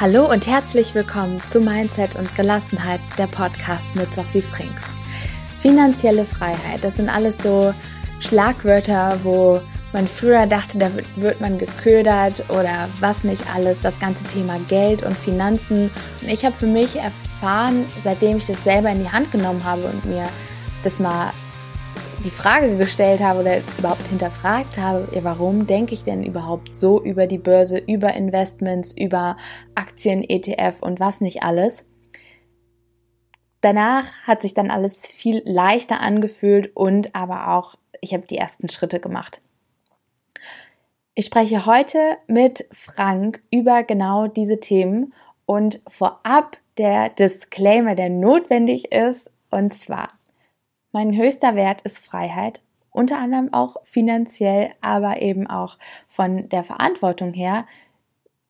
Hallo und herzlich willkommen zu Mindset und Gelassenheit, der Podcast mit Sophie Frings. Finanzielle Freiheit, das sind alles so Schlagwörter, wo man früher dachte, da wird man geködert oder was nicht alles, das ganze Thema Geld und Finanzen. Und ich habe für mich erfahren, seitdem ich das selber in die Hand genommen habe und mir das mal die Frage gestellt habe oder es überhaupt hinterfragt habe, ja, warum denke ich denn überhaupt so über die Börse, über Investments, über Aktien, ETF und was nicht alles. Danach hat sich dann alles viel leichter angefühlt und aber auch, ich habe die ersten Schritte gemacht. Ich spreche heute mit Frank über genau diese Themen und vorab der Disclaimer, der notwendig ist, und zwar, mein höchster Wert ist Freiheit, unter anderem auch finanziell, aber eben auch von der Verantwortung her.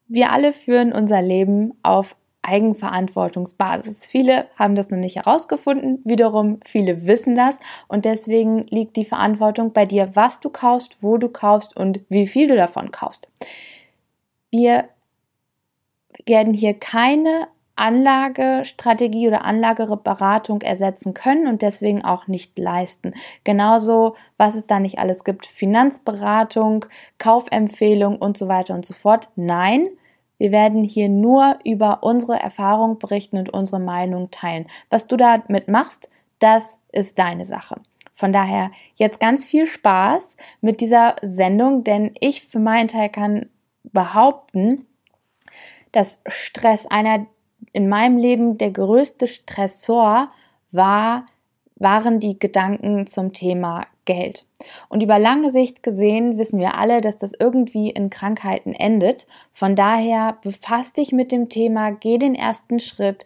Wir alle führen unser Leben auf Eigenverantwortungsbasis. Viele haben das noch nicht herausgefunden, wiederum viele wissen das und deswegen liegt die Verantwortung bei dir, was du kaufst, wo du kaufst und wie viel du davon kaufst. Wir werden hier keine Anlagestrategie oder Anlageberatung ersetzen können und deswegen auch nicht leisten. Genauso, was es da nicht alles gibt, Finanzberatung, Kaufempfehlung und so weiter und so fort. Nein, wir werden hier nur über unsere Erfahrung berichten und unsere Meinung teilen. Was du damit machst, das ist deine Sache. Von daher jetzt ganz viel Spaß mit dieser Sendung, denn ich für meinen Teil kann behaupten, dass Stress einer in meinem Leben der größte Stressor war, waren die Gedanken zum Thema Geld. Und über lange Sicht gesehen wissen wir alle, dass das irgendwie in Krankheiten endet. Von daher befasst dich mit dem Thema, geh den ersten Schritt,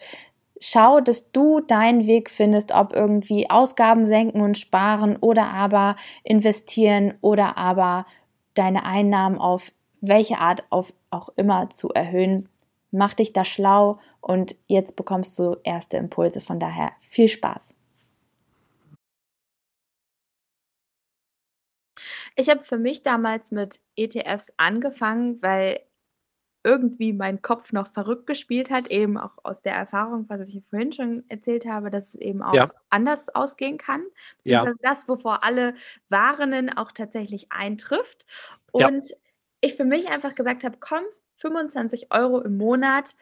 schau, dass du deinen Weg findest, ob irgendwie Ausgaben senken und sparen oder aber investieren oder aber deine Einnahmen auf welche Art auf auch immer zu erhöhen. Mach dich da schlau und jetzt bekommst du erste Impulse. Von daher viel Spaß. Ich habe für mich damals mit ETFs angefangen, weil irgendwie mein Kopf noch verrückt gespielt hat, eben auch aus der Erfahrung, was ich vorhin schon erzählt habe, dass es eben auch ja. anders ausgehen kann. Beziehungsweise ja. das, wovor alle warnen, auch tatsächlich eintrifft. Und ja. ich für mich einfach gesagt habe, komm, 25 Euro im Monat,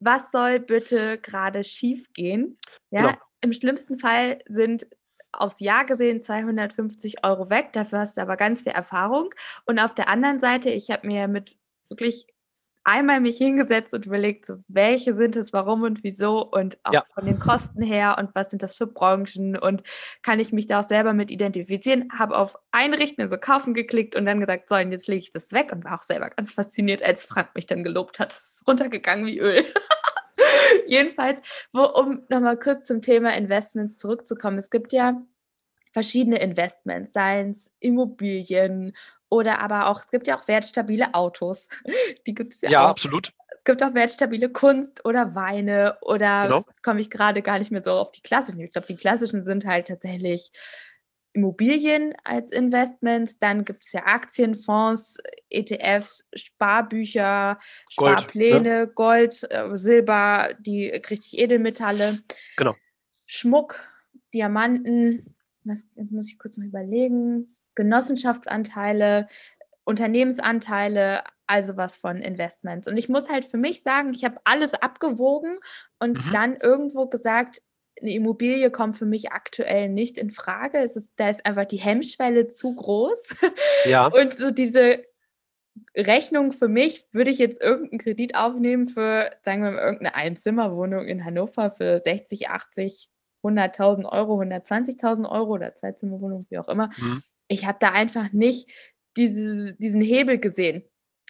was soll bitte gerade schief gehen? Ja, im schlimmsten Fall sind aufs Jahr gesehen 250 Euro weg. Dafür hast du aber ganz viel Erfahrung. Und auf der anderen Seite, ich habe mir mit wirklich einmal mich hingesetzt und überlegt, so, welche sind es, warum und wieso und auch ja. von den Kosten her und was sind das für Branchen und kann ich mich da auch selber mit identifizieren. Habe auf Einrichten, also kaufen geklickt und dann gesagt, so, und jetzt lege ich das weg und war auch selber ganz fasziniert, als Frank mich dann gelobt hat. Es ist runtergegangen wie Öl. Jedenfalls, wo, um nochmal kurz zum Thema Investments zurückzukommen. Es gibt ja verschiedene Investments, seien es Immobilien oder aber auch, es gibt ja auch wertstabile Autos. Die gibt es ja, ja auch. absolut. Es gibt auch wertstabile Kunst oder Weine oder genau. jetzt komme ich gerade gar nicht mehr so auf die klassischen. Ich glaube, die klassischen sind halt tatsächlich Immobilien als Investments, dann gibt es ja Aktienfonds, ETFs, Sparbücher, Gold, Sparpläne, ne? Gold, äh, Silber, die richtig Edelmetalle. Genau. Schmuck, Diamanten, was muss ich kurz noch überlegen? Genossenschaftsanteile, Unternehmensanteile, also was von Investments. Und ich muss halt für mich sagen, ich habe alles abgewogen und mhm. dann irgendwo gesagt, eine Immobilie kommt für mich aktuell nicht in Frage. Es ist, da ist einfach die Hemmschwelle zu groß. Ja. Und so diese Rechnung für mich, würde ich jetzt irgendeinen Kredit aufnehmen für, sagen wir mal, irgendeine Einzimmerwohnung in Hannover für 60, 80, 100.000 Euro, 120.000 Euro oder Zweizimmerwohnung, wie auch immer. Mhm. Ich habe da einfach nicht diese, diesen Hebel gesehen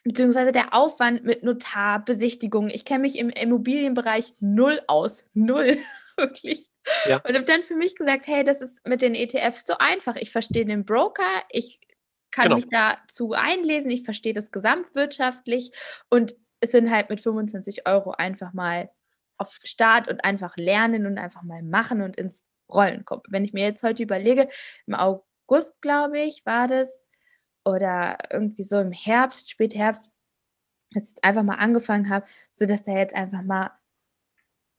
beziehungsweise der Aufwand mit Notar, Besichtigung. Ich kenne mich im Immobilienbereich null aus. Null. Wirklich. Ja. Und habe dann für mich gesagt, hey, das ist mit den ETFs so einfach. Ich verstehe den Broker, ich kann genau. mich dazu einlesen, ich verstehe das gesamtwirtschaftlich und es sind halt mit 25 Euro einfach mal auf Start und einfach lernen und einfach mal machen und ins Rollen kommen. Wenn ich mir jetzt heute überlege, im August, glaube ich, war das, oder irgendwie so im Herbst, Spätherbst, dass ich jetzt einfach mal angefangen habe, sodass da jetzt einfach mal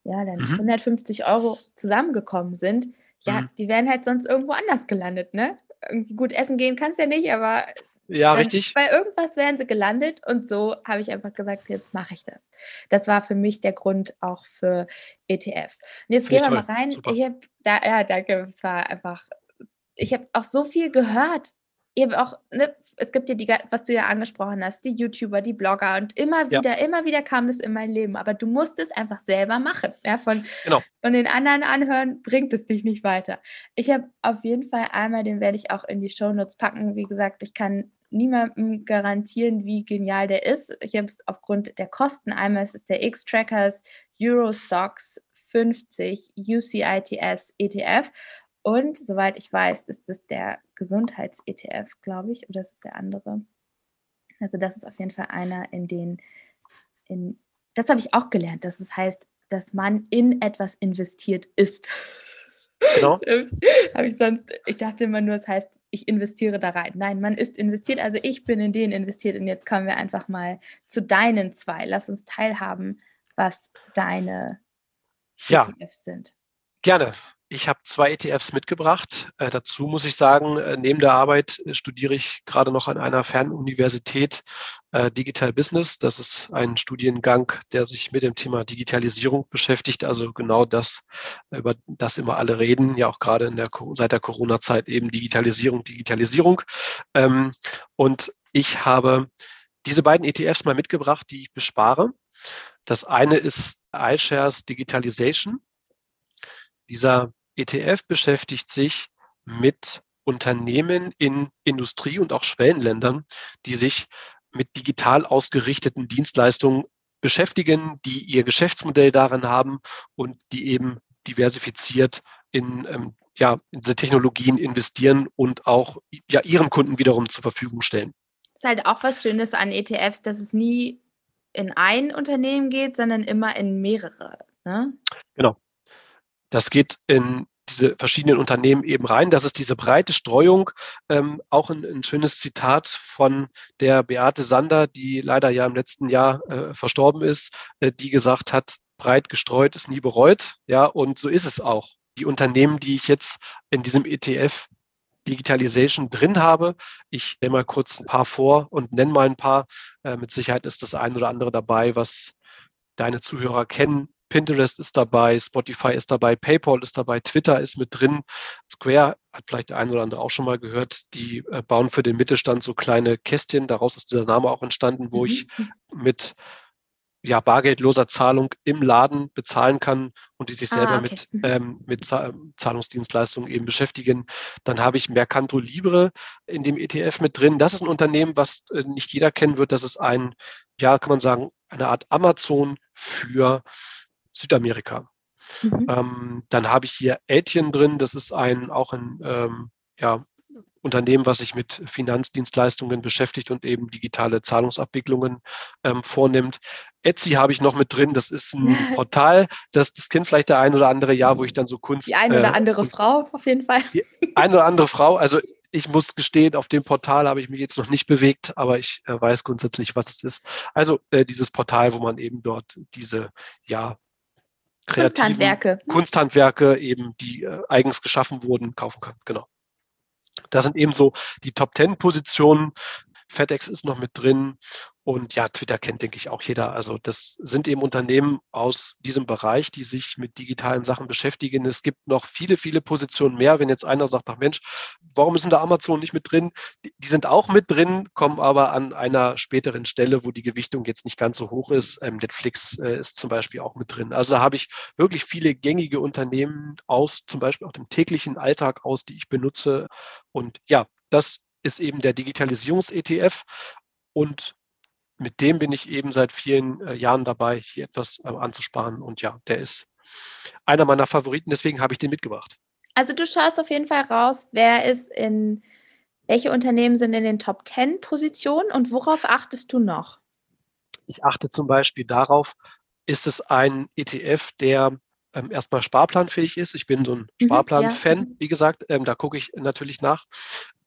ja, dann mhm. 150 Euro zusammengekommen sind. Ja, mhm. die wären halt sonst irgendwo anders gelandet, ne? Irgendwie gut essen gehen kannst ja nicht, aber ja, richtig. Bei irgendwas wären sie gelandet und so habe ich einfach gesagt, jetzt mache ich das. Das war für mich der Grund auch für ETFs. Und jetzt Find gehen wir mal rein. Super. Ich habe da, ja, danke. Es war einfach, ich habe auch so viel gehört eben auch, ne, es gibt ja die, was du ja angesprochen hast, die YouTuber, die Blogger und immer wieder, ja. immer wieder kam das in mein Leben. Aber du musst es einfach selber machen. Ja, von, genau. von den anderen anhören bringt es dich nicht weiter. Ich habe auf jeden Fall einmal, den werde ich auch in die Shownotes packen. Wie gesagt, ich kann niemandem garantieren, wie genial der ist. Ich habe es aufgrund der Kosten. Einmal ist es der X-Trackers Eurostocks 50 UCITS ETF und soweit ich weiß, ist es der Gesundheits-ETF, glaube ich, oder ist es der andere? Also das ist auf jeden Fall einer, in den, in, das habe ich auch gelernt, dass es heißt, dass man in etwas investiert ist. Genau. habe ich sonst, ich dachte immer nur, es heißt, ich investiere da rein. Nein, man ist investiert, also ich bin in den investiert und jetzt kommen wir einfach mal zu deinen zwei. Lass uns teilhaben, was deine ja. ETFs sind. Gerne. Ich habe zwei ETFs mitgebracht. Äh, dazu muss ich sagen, äh, neben der Arbeit äh, studiere ich gerade noch an einer Fernuniversität äh, Digital Business. Das ist ein Studiengang, der sich mit dem Thema Digitalisierung beschäftigt. Also genau das, über das immer alle reden, ja auch gerade in der, seit der Corona-Zeit eben Digitalisierung, Digitalisierung. Ähm, und ich habe diese beiden ETFs mal mitgebracht, die ich bespare. Das eine ist iShares Digitalization. Dieser ETF beschäftigt sich mit Unternehmen in Industrie- und auch Schwellenländern, die sich mit digital ausgerichteten Dienstleistungen beschäftigen, die ihr Geschäftsmodell darin haben und die eben diversifiziert in, ähm, ja, in diese Technologien investieren und auch ja, ihren Kunden wiederum zur Verfügung stellen. Das ist halt auch was Schönes an ETFs, dass es nie in ein Unternehmen geht, sondern immer in mehrere. Ne? Genau. Das geht in diese verschiedenen Unternehmen eben rein. Das ist diese breite Streuung. Ähm, auch ein, ein, schönes Zitat von der Beate Sander, die leider ja im letzten Jahr äh, verstorben ist, äh, die gesagt hat, breit gestreut ist nie bereut. Ja, und so ist es auch. Die Unternehmen, die ich jetzt in diesem ETF Digitalization drin habe. Ich stelle mal kurz ein paar vor und nenne mal ein paar. Äh, mit Sicherheit ist das ein oder andere dabei, was deine Zuhörer kennen. Pinterest ist dabei, Spotify ist dabei, PayPal ist dabei, Twitter ist mit drin. Square hat vielleicht der eine oder andere auch schon mal gehört. Die äh, bauen für den Mittelstand so kleine Kästchen. Daraus ist dieser Name auch entstanden, wo mhm. ich mit ja, bargeldloser Zahlung im Laden bezahlen kann und die sich ah, selber okay. mit, mhm. ähm, mit Zahlungsdienstleistungen eben beschäftigen. Dann habe ich Mercanto Libre in dem ETF mit drin. Das ist ein Unternehmen, was äh, nicht jeder kennen wird. Das ist ein, ja, kann man sagen, eine Art Amazon für Südamerika. Mhm. Ähm, dann habe ich hier Ätien drin, das ist ein auch ein ähm, ja, Unternehmen, was sich mit Finanzdienstleistungen beschäftigt und eben digitale Zahlungsabwicklungen ähm, vornimmt. Etsy habe ich noch mit drin. Das ist ein Portal, das, das kennt vielleicht der ein oder andere ja, wo ich dann so Kunst. Die eine oder äh, andere Frau auf jeden Fall. Die eine oder andere Frau. Also ich muss gestehen, auf dem Portal habe ich mich jetzt noch nicht bewegt, aber ich äh, weiß grundsätzlich, was es ist. Also äh, dieses Portal, wo man eben dort diese ja Kunsthandwerke. Kunsthandwerke eben, die äh, eigens geschaffen wurden, kaufen kann. Genau. Das sind eben so die Top Ten Positionen. FedEx ist noch mit drin und ja, Twitter kennt, denke ich, auch jeder. Also das sind eben Unternehmen aus diesem Bereich, die sich mit digitalen Sachen beschäftigen. Es gibt noch viele, viele Positionen mehr. Wenn jetzt einer sagt, ach Mensch, warum ist denn da Amazon nicht mit drin? Die, sind auch mit drin, kommen aber an einer späteren Stelle, wo die Gewichtung jetzt nicht ganz so hoch ist. Ähm, Netflix äh, ist zum Beispiel auch mit drin. Also da habe ich wirklich viele gängige Unternehmen aus, zum Beispiel auch dem täglichen Alltag aus, die ich benutze. Und ja, das ist eben der Digitalisierungs-ETF. Und mit dem bin ich eben seit vielen äh, Jahren dabei, hier etwas äh, anzusparen. Und ja, der ist einer meiner Favoriten, deswegen habe ich den mitgebracht. Also du schaust auf jeden Fall raus, wer ist in, welche Unternehmen sind in den Top 10 Positionen und worauf achtest du noch? Ich achte zum Beispiel darauf, ist es ein ETF, der ähm, erstmal sparplanfähig ist. Ich bin so ein mhm, Sparplan-Fan, ja. wie gesagt, ähm, da gucke ich natürlich nach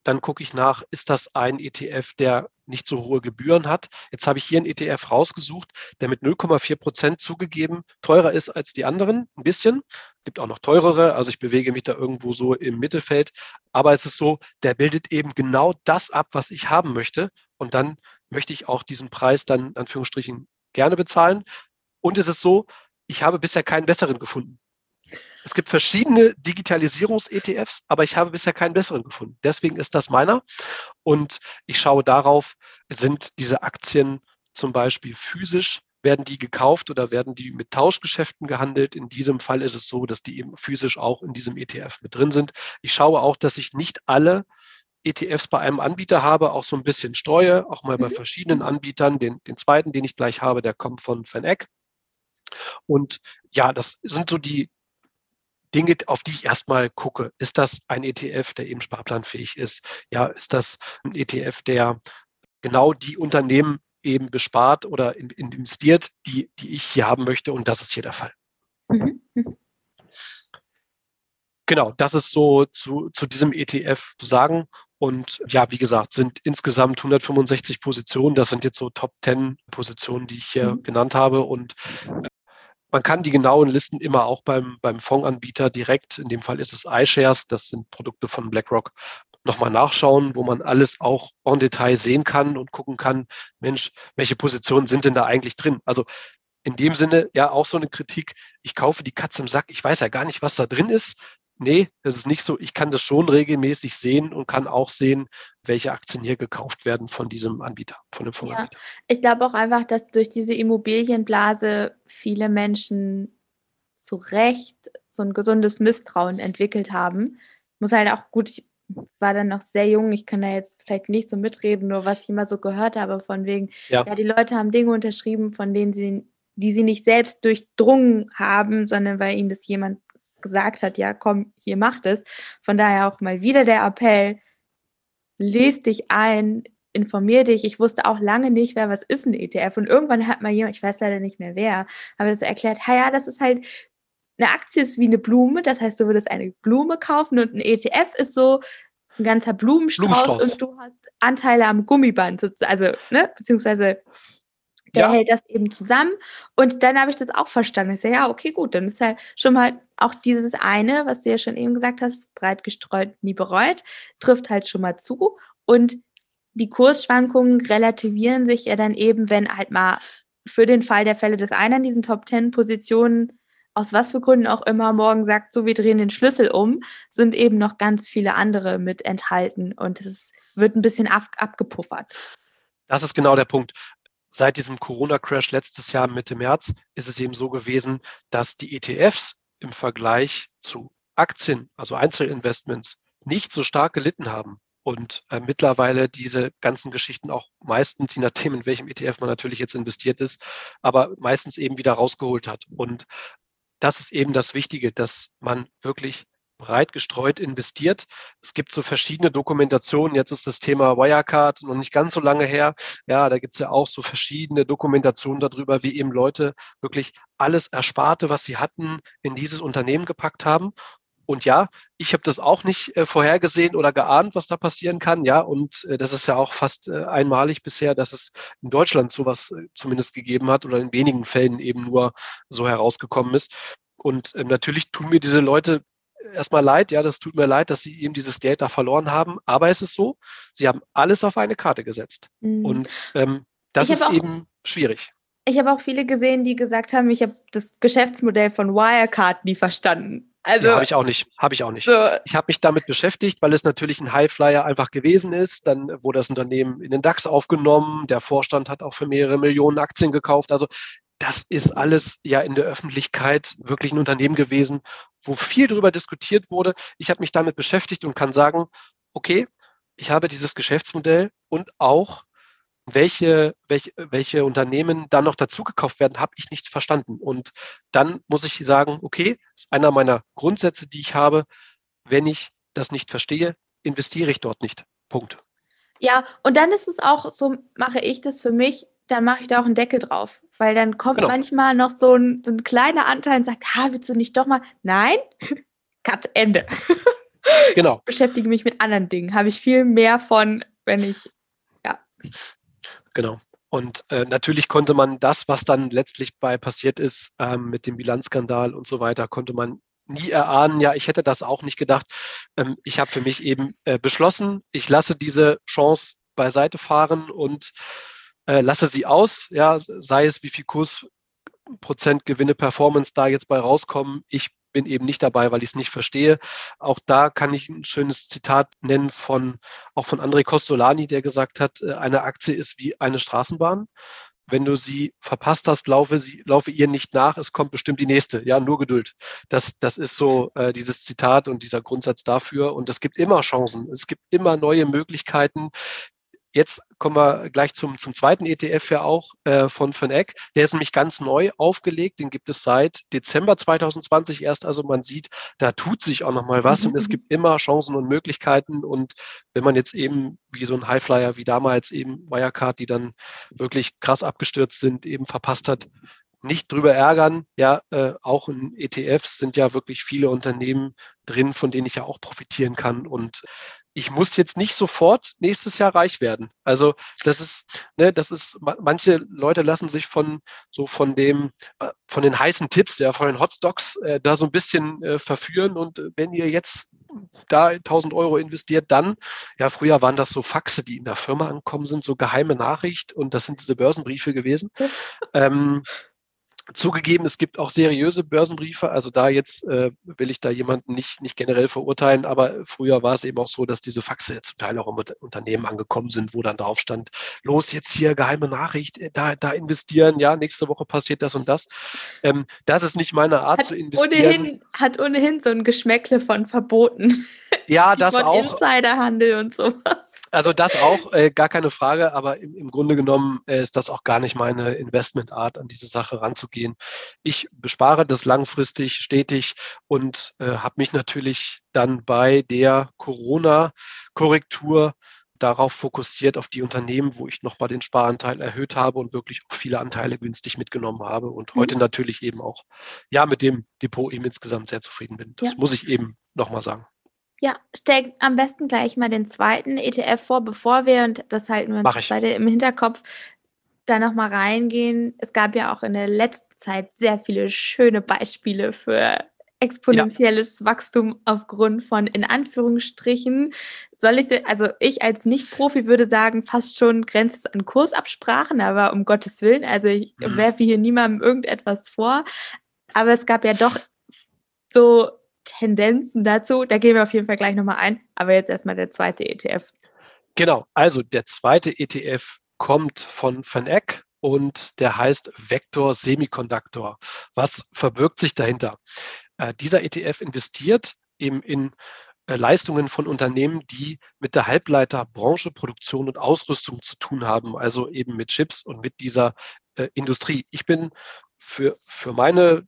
dann gucke ich nach, ist das ein ETF, der nicht so hohe Gebühren hat. Jetzt habe ich hier einen ETF rausgesucht, der mit 0,4 Prozent zugegeben teurer ist als die anderen, ein bisschen. Es gibt auch noch teurere, also ich bewege mich da irgendwo so im Mittelfeld. Aber es ist so, der bildet eben genau das ab, was ich haben möchte. Und dann möchte ich auch diesen Preis dann, Anführungsstrichen, gerne bezahlen. Und es ist so, ich habe bisher keinen besseren gefunden. Es gibt verschiedene Digitalisierungs-ETFs, aber ich habe bisher keinen besseren gefunden. Deswegen ist das meiner. Und ich schaue darauf, sind diese Aktien zum Beispiel physisch, werden die gekauft oder werden die mit Tauschgeschäften gehandelt? In diesem Fall ist es so, dass die eben physisch auch in diesem ETF mit drin sind. Ich schaue auch, dass ich nicht alle ETFs bei einem Anbieter habe, auch so ein bisschen streue, auch mal bei mhm. verschiedenen Anbietern. Den, den zweiten, den ich gleich habe, der kommt von FanEck. Und ja, das sind so die, Dinge, auf die ich erstmal gucke. Ist das ein ETF, der eben sparplanfähig ist? Ja, ist das ein ETF, der genau die Unternehmen eben bespart oder investiert, die, die ich hier haben möchte? Und das ist hier der Fall. Mhm. mhm. Genau, das ist so zu, zu diesem ETF zu sagen. Und ja, wie gesagt, sind insgesamt 165 Positionen. Das sind jetzt so Top 10 Positionen, die ich hier mhm. genannt habe. Und man kann die genauen Listen immer auch beim, beim Fondsanbieter direkt, in dem Fall ist es iShares, das sind Produkte von BlackRock, nochmal nachschauen, wo man alles auch en Detail sehen kann und gucken kann, Mensch, welche Positionen sind denn da eigentlich drin? Also in dem Sinne ja auch so eine Kritik, ich kaufe die Katze im Sack, ich weiß ja gar nicht, was da drin ist nee, das ist nicht so. Ich kann das schon regelmäßig sehen und kann auch sehen, welche Aktien hier gekauft werden von diesem Anbieter, von dem Voranbieter. Ja, ich glaube auch einfach, dass durch diese Immobilienblase viele Menschen zu Recht so ein gesundes Misstrauen entwickelt haben. Muss halt auch gut, ich war dann noch sehr jung, ich kann da jetzt vielleicht nicht so mitreden, nur was ich immer so gehört habe, von wegen, ja, ja die Leute haben Dinge unterschrieben, von denen sie, die sie nicht selbst durchdrungen haben, sondern weil ihnen das jemand gesagt hat, ja, komm, hier macht es. Von daher auch mal wieder der Appell, lest dich ein, informier dich. Ich wusste auch lange nicht, wer was ist ein ETF. Und irgendwann hat mal jemand, ich weiß leider nicht mehr wer, aber das erklärt, ja, das ist halt, eine Aktie ist wie eine Blume, das heißt, du würdest eine Blume kaufen und ein ETF ist so ein ganzer Blumenstrauß, Blumenstrauß. und du hast Anteile am Gummiband, also, ne, beziehungsweise der ja. hält das eben zusammen. Und dann habe ich das auch verstanden. Ich sage, ja, okay, gut, dann ist ja schon mal auch dieses eine, was du ja schon eben gesagt hast, breit gestreut, nie bereut, trifft halt schon mal zu. Und die Kursschwankungen relativieren sich ja dann eben, wenn halt mal für den Fall der Fälle, dass einer in diesen Top 10 Positionen aus was für Gründen auch immer morgen sagt, so wir drehen den Schlüssel um, sind eben noch ganz viele andere mit enthalten und es wird ein bisschen ab, abgepuffert. Das ist genau der Punkt seit diesem Corona-Crash letztes Jahr Mitte März ist es eben so gewesen, dass die ETFs im Vergleich zu Aktien, also Einzelinvestments, nicht so stark gelitten haben und äh, mittlerweile diese ganzen Geschichten auch meistens, je nachdem, in welchem ETF man natürlich jetzt investiert ist, aber meistens eben wieder rausgeholt hat. Und das ist eben das Wichtige, dass man wirklich breit gestreut investiert. Es gibt so verschiedene Dokumentationen. Jetzt ist das Thema Wirecard noch nicht ganz so lange her. Ja, da gibt es ja auch so verschiedene Dokumentationen darüber, wie eben Leute wirklich alles Ersparte, was sie hatten, in dieses Unternehmen gepackt haben. Und ja, ich habe das auch nicht äh, vorhergesehen oder geahnt, was da passieren kann. Ja, und äh, das ist ja auch fast äh, einmalig bisher, dass es in Deutschland sowas äh, zumindest gegeben hat oder in wenigen Fällen eben nur so herausgekommen ist. Und ähm, natürlich tun mir diese Leute erstmal leid, ja, das tut mir leid, dass sie eben dieses Geld da verloren haben. Aber es ist so, sie haben alles auf eine Karte gesetzt. Mhm. Und ähm, das ist auch, eben schwierig. Ich habe auch viele gesehen, die gesagt haben, ich habe das Geschäftsmodell von Wirecard nie verstanden. Also, ja, habe ich auch nicht. Habe ich auch nicht. So. Ich habe mich damit beschäftigt, weil es natürlich ein Highflyer einfach gewesen ist. Dann wurde das Unternehmen in den DAX aufgenommen. Der Vorstand hat auch für mehrere Millionen Aktien gekauft. Also das ist alles ja in der Öffentlichkeit wirklich ein Unternehmen gewesen, wo viel darüber diskutiert wurde. Ich habe mich damit beschäftigt und kann sagen, okay, ich habe dieses Geschäftsmodell und auch welche, welche, welche Unternehmen dann noch dazugekauft werden, habe ich nicht verstanden. Und dann muss ich sagen, okay, ist einer meiner Grundsätze, die ich habe. Wenn ich das nicht verstehe, investiere ich dort nicht. Punkt. Ja, und dann ist es auch, so mache ich das für mich, dann mache ich da auch einen Deckel drauf. Weil dann kommt genau. manchmal noch so ein, so ein kleiner Anteil und sagt, ha, willst du nicht doch mal? Nein, Cut, Ende. Genau. Ich beschäftige mich mit anderen Dingen. Habe ich viel mehr von, wenn ich, ja. Genau. Und äh, natürlich konnte man das, was dann letztlich bei passiert ist, ähm, mit dem Bilanzskandal und so weiter, konnte man nie erahnen. Ja, ich hätte das auch nicht gedacht. Ähm, ich habe für mich eben äh, beschlossen, ich lasse diese Chance beiseite fahren und äh, lasse sie aus. Ja, sei es wie viel Kursprozent Gewinne Performance da jetzt bei rauskommen. Ich bin eben nicht dabei, weil ich es nicht verstehe. Auch da kann ich ein schönes Zitat nennen von, auch von André Costolani, der gesagt hat, äh, eine Aktie ist wie eine Straßenbahn. Wenn du sie verpasst hast, laufe, sie, laufe ihr nicht nach, es kommt bestimmt die nächste. Ja, nur Geduld. Das, das ist so äh, dieses Zitat und dieser Grundsatz dafür. Und es gibt immer Chancen. Es gibt immer neue Möglichkeiten. Jetzt kommen wir gleich zum, zum zweiten ETF ja auch äh, von Eck. Der ist nämlich ganz neu aufgelegt. Den gibt es seit Dezember 2020 erst. Also man sieht, da tut sich auch noch mal was mhm. und es gibt immer Chancen und Möglichkeiten. Und wenn man jetzt eben wie so ein Highflyer wie damals eben Wirecard, die dann wirklich krass abgestürzt sind, eben verpasst hat, nicht drüber ärgern. Ja, äh, auch in ETFs sind ja wirklich viele Unternehmen drin, von denen ich ja auch profitieren kann. Und ich muss jetzt nicht sofort nächstes Jahr reich werden. Also das ist, ne, das ist, manche Leute lassen sich von so von dem, äh, von den heißen Tipps, ja, von den Hotstocks äh, da so ein bisschen äh, verführen. Und äh, wenn ihr jetzt da 1000 Euro investiert, dann, ja, früher waren das so Faxe, die in der Firma ankommen sind, so geheime Nachricht und das sind diese Börsenbriefe gewesen. ähm, Zugegeben, es gibt auch seriöse Börsenbriefe. Also da jetzt äh, will ich da jemanden nicht, nicht generell verurteilen, aber früher war es eben auch so, dass diese Faxe zum Teil auch im Unternehmen angekommen sind, wo dann drauf stand, los jetzt hier geheime Nachricht, äh, da, da investieren, ja, nächste Woche passiert das und das. Ähm, das ist nicht meine Art hat zu investieren. Ohnehin, hat ohnehin so ein Geschmäckle von Verboten. Ja, das auch. Insiderhandel und sowas. Also das auch, äh, gar keine Frage, aber im, im Grunde genommen äh, ist das auch gar nicht meine Investmentart, an diese Sache ranzugehen. Ich bespare das langfristig, stetig und äh, habe mich natürlich dann bei der Corona-Korrektur darauf fokussiert, auf die Unternehmen, wo ich nochmal den Sparanteil erhöht habe und wirklich auch viele Anteile günstig mitgenommen habe und mhm. heute natürlich eben auch, ja, mit dem Depot eben insgesamt sehr zufrieden bin. Das ja. muss ich eben nochmal sagen. Ja, stell am besten gleich mal den zweiten ETF vor, bevor wir, und das halten wir uns beide im Hinterkopf, da nochmal reingehen. Es gab ja auch in der letzten Zeit sehr viele schöne Beispiele für exponentielles ja. Wachstum aufgrund von, in Anführungsstrichen, soll ich, also ich als Nicht-Profi würde sagen, fast schon grenzt es an Kursabsprachen, aber um Gottes Willen, also ich mhm. werfe hier niemandem irgendetwas vor. Aber es gab ja doch so Tendenzen dazu. Da gehen wir auf jeden Fall gleich nochmal ein. Aber jetzt erstmal der zweite ETF. Genau, also der zweite ETF kommt von Van und der heißt Vector Semiconductor. Was verbirgt sich dahinter? Äh, dieser ETF investiert eben in äh, Leistungen von Unternehmen, die mit der Halbleiterbranche, Produktion und Ausrüstung zu tun haben, also eben mit Chips und mit dieser äh, Industrie. Ich bin für, für meine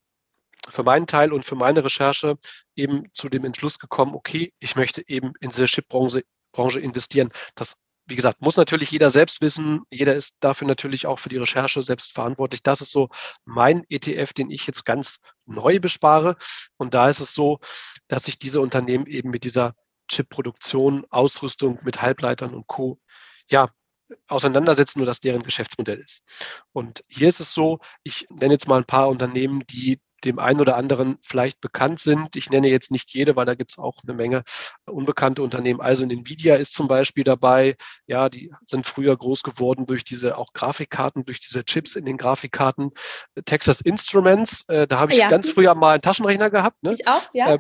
für meinen Teil und für meine Recherche eben zu dem Entschluss gekommen, okay, ich möchte eben in diese Chipbranche Branche investieren. Das, wie gesagt, muss natürlich jeder selbst wissen. Jeder ist dafür natürlich auch für die Recherche selbst verantwortlich. Das ist so mein ETF, den ich jetzt ganz neu bespare. Und da ist es so, dass sich diese Unternehmen eben mit dieser Chipproduktion, Ausrüstung mit Halbleitern und Co. ja, auseinandersetzen, nur dass deren Geschäftsmodell ist. Und hier ist es so, ich nenne jetzt mal ein paar Unternehmen, die dem einen oder anderen vielleicht bekannt sind. Ich nenne jetzt nicht jede, weil da gibt es auch eine Menge unbekannte Unternehmen. Also Nvidia ist zum Beispiel dabei. Ja, die sind früher groß geworden durch diese auch Grafikkarten, durch diese Chips in den Grafikkarten. Texas Instruments, äh, da habe ich ja. ganz früher mal einen Taschenrechner gehabt. Ne? Ich auch, ja. Äh,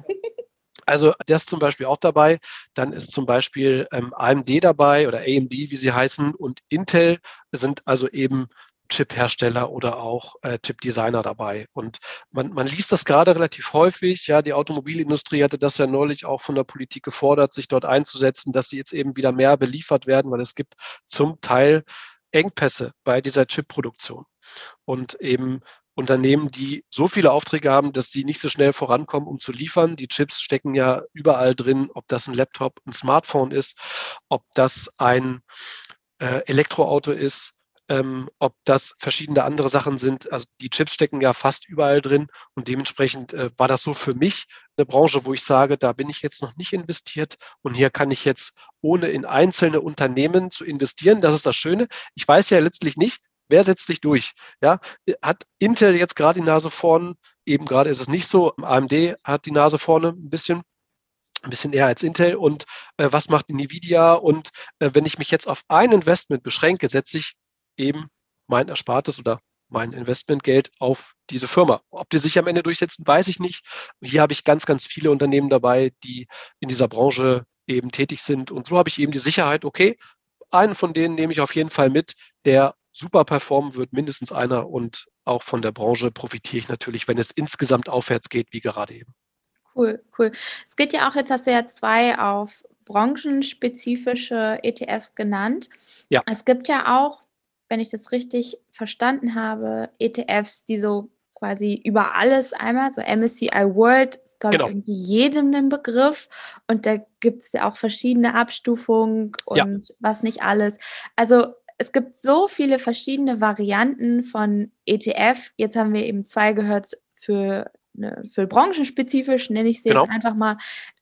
also das ist zum Beispiel auch dabei. Dann ist zum Beispiel ähm, AMD dabei oder AMD, wie sie heißen, und Intel sind also eben Chip-Hersteller oder auch äh, Chip-Designer dabei. Und man, man liest das gerade relativ häufig. Ja, die Automobilindustrie hatte das ja neulich auch von der Politik gefordert, sich dort einzusetzen, dass sie jetzt eben wieder mehr beliefert werden, weil es gibt zum Teil Engpässe bei dieser Chip-Produktion. Und eben Unternehmen, die so viele Aufträge haben, dass sie nicht so schnell vorankommen, um zu liefern. Die Chips stecken ja überall drin, ob das ein Laptop, ein Smartphone ist, ob das ein äh, Elektroauto ist, ähm, ob das verschiedene andere Sachen sind. Also die Chips stecken ja fast überall drin und dementsprechend äh, war das so für mich eine Branche, wo ich sage, da bin ich jetzt noch nicht investiert und hier kann ich jetzt ohne in einzelne Unternehmen zu investieren. Das ist das Schöne. Ich weiß ja letztlich nicht, wer setzt sich durch? Ja, hat Intel jetzt gerade die Nase vorne? Eben gerade ist es nicht so. AMD hat die Nase vorne ein bisschen ein bisschen eher als Intel und äh, was macht Nvidia und äh, wenn ich mich jetzt auf ein Investment beschränke, setze ich eben mein Erspartes oder mein Investmentgeld auf diese Firma. Ob die sich am Ende durchsetzen, weiß ich nicht. Hier habe ich ganz, ganz viele Unternehmen dabei, die in dieser Branche eben tätig sind. Und so habe ich eben die Sicherheit, okay, einen von denen nehme ich auf jeden Fall mit, der super performen wird, mindestens einer. Und auch von der Branche profitiere ich natürlich, wenn es insgesamt aufwärts geht, wie gerade eben. Cool, cool. Es geht ja auch, jetzt hast du ja zwei auf branchenspezifische ETFs genannt. Ja. Es gibt ja auch, wenn ich das richtig verstanden habe, ETFs, die so quasi über alles einmal, so MSCI World ist, glaube genau. ich, irgendwie jedem ein Begriff. Und da gibt es ja auch verschiedene Abstufungen und ja. was nicht alles. Also es gibt so viele verschiedene Varianten von ETF. Jetzt haben wir eben zwei gehört für eine, für branchenspezifisch, nenne ich sie genau. jetzt einfach mal.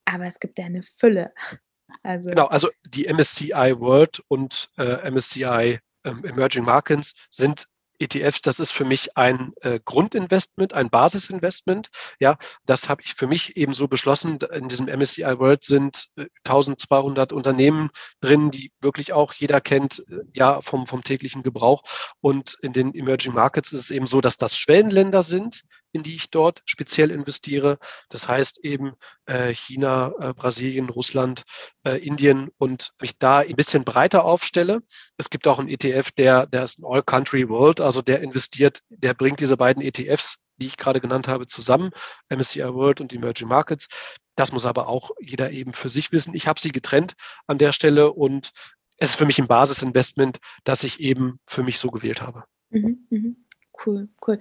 Aber es gibt ja eine Fülle. Also. Genau, also die MSCI World und äh, MSCI ähm, Emerging Markets sind ETFs, das ist für mich ein äh, Grundinvestment, ein Basisinvestment. Ja, das habe ich für mich eben so beschlossen. In diesem MSCI World sind äh, 1200 Unternehmen drin, die wirklich auch jeder kennt, äh, ja, vom, vom täglichen Gebrauch. Und in den Emerging Markets ist es eben so, dass das Schwellenländer sind, in die ich dort speziell investiere. Das heißt eben äh, China, äh, Brasilien, Russland, äh, Indien und mich da ein bisschen breiter aufstelle. Es gibt auch einen ETF, der, der ist ein All-Country World, also der investiert, der bringt diese beiden ETFs, die ich gerade genannt habe, zusammen, MSCI World und Emerging Markets. Das muss aber auch jeder eben für sich wissen. Ich habe sie getrennt an der Stelle und es ist für mich ein Basisinvestment, das ich eben für mich so gewählt habe. Mhm, mhm. Cool, cool.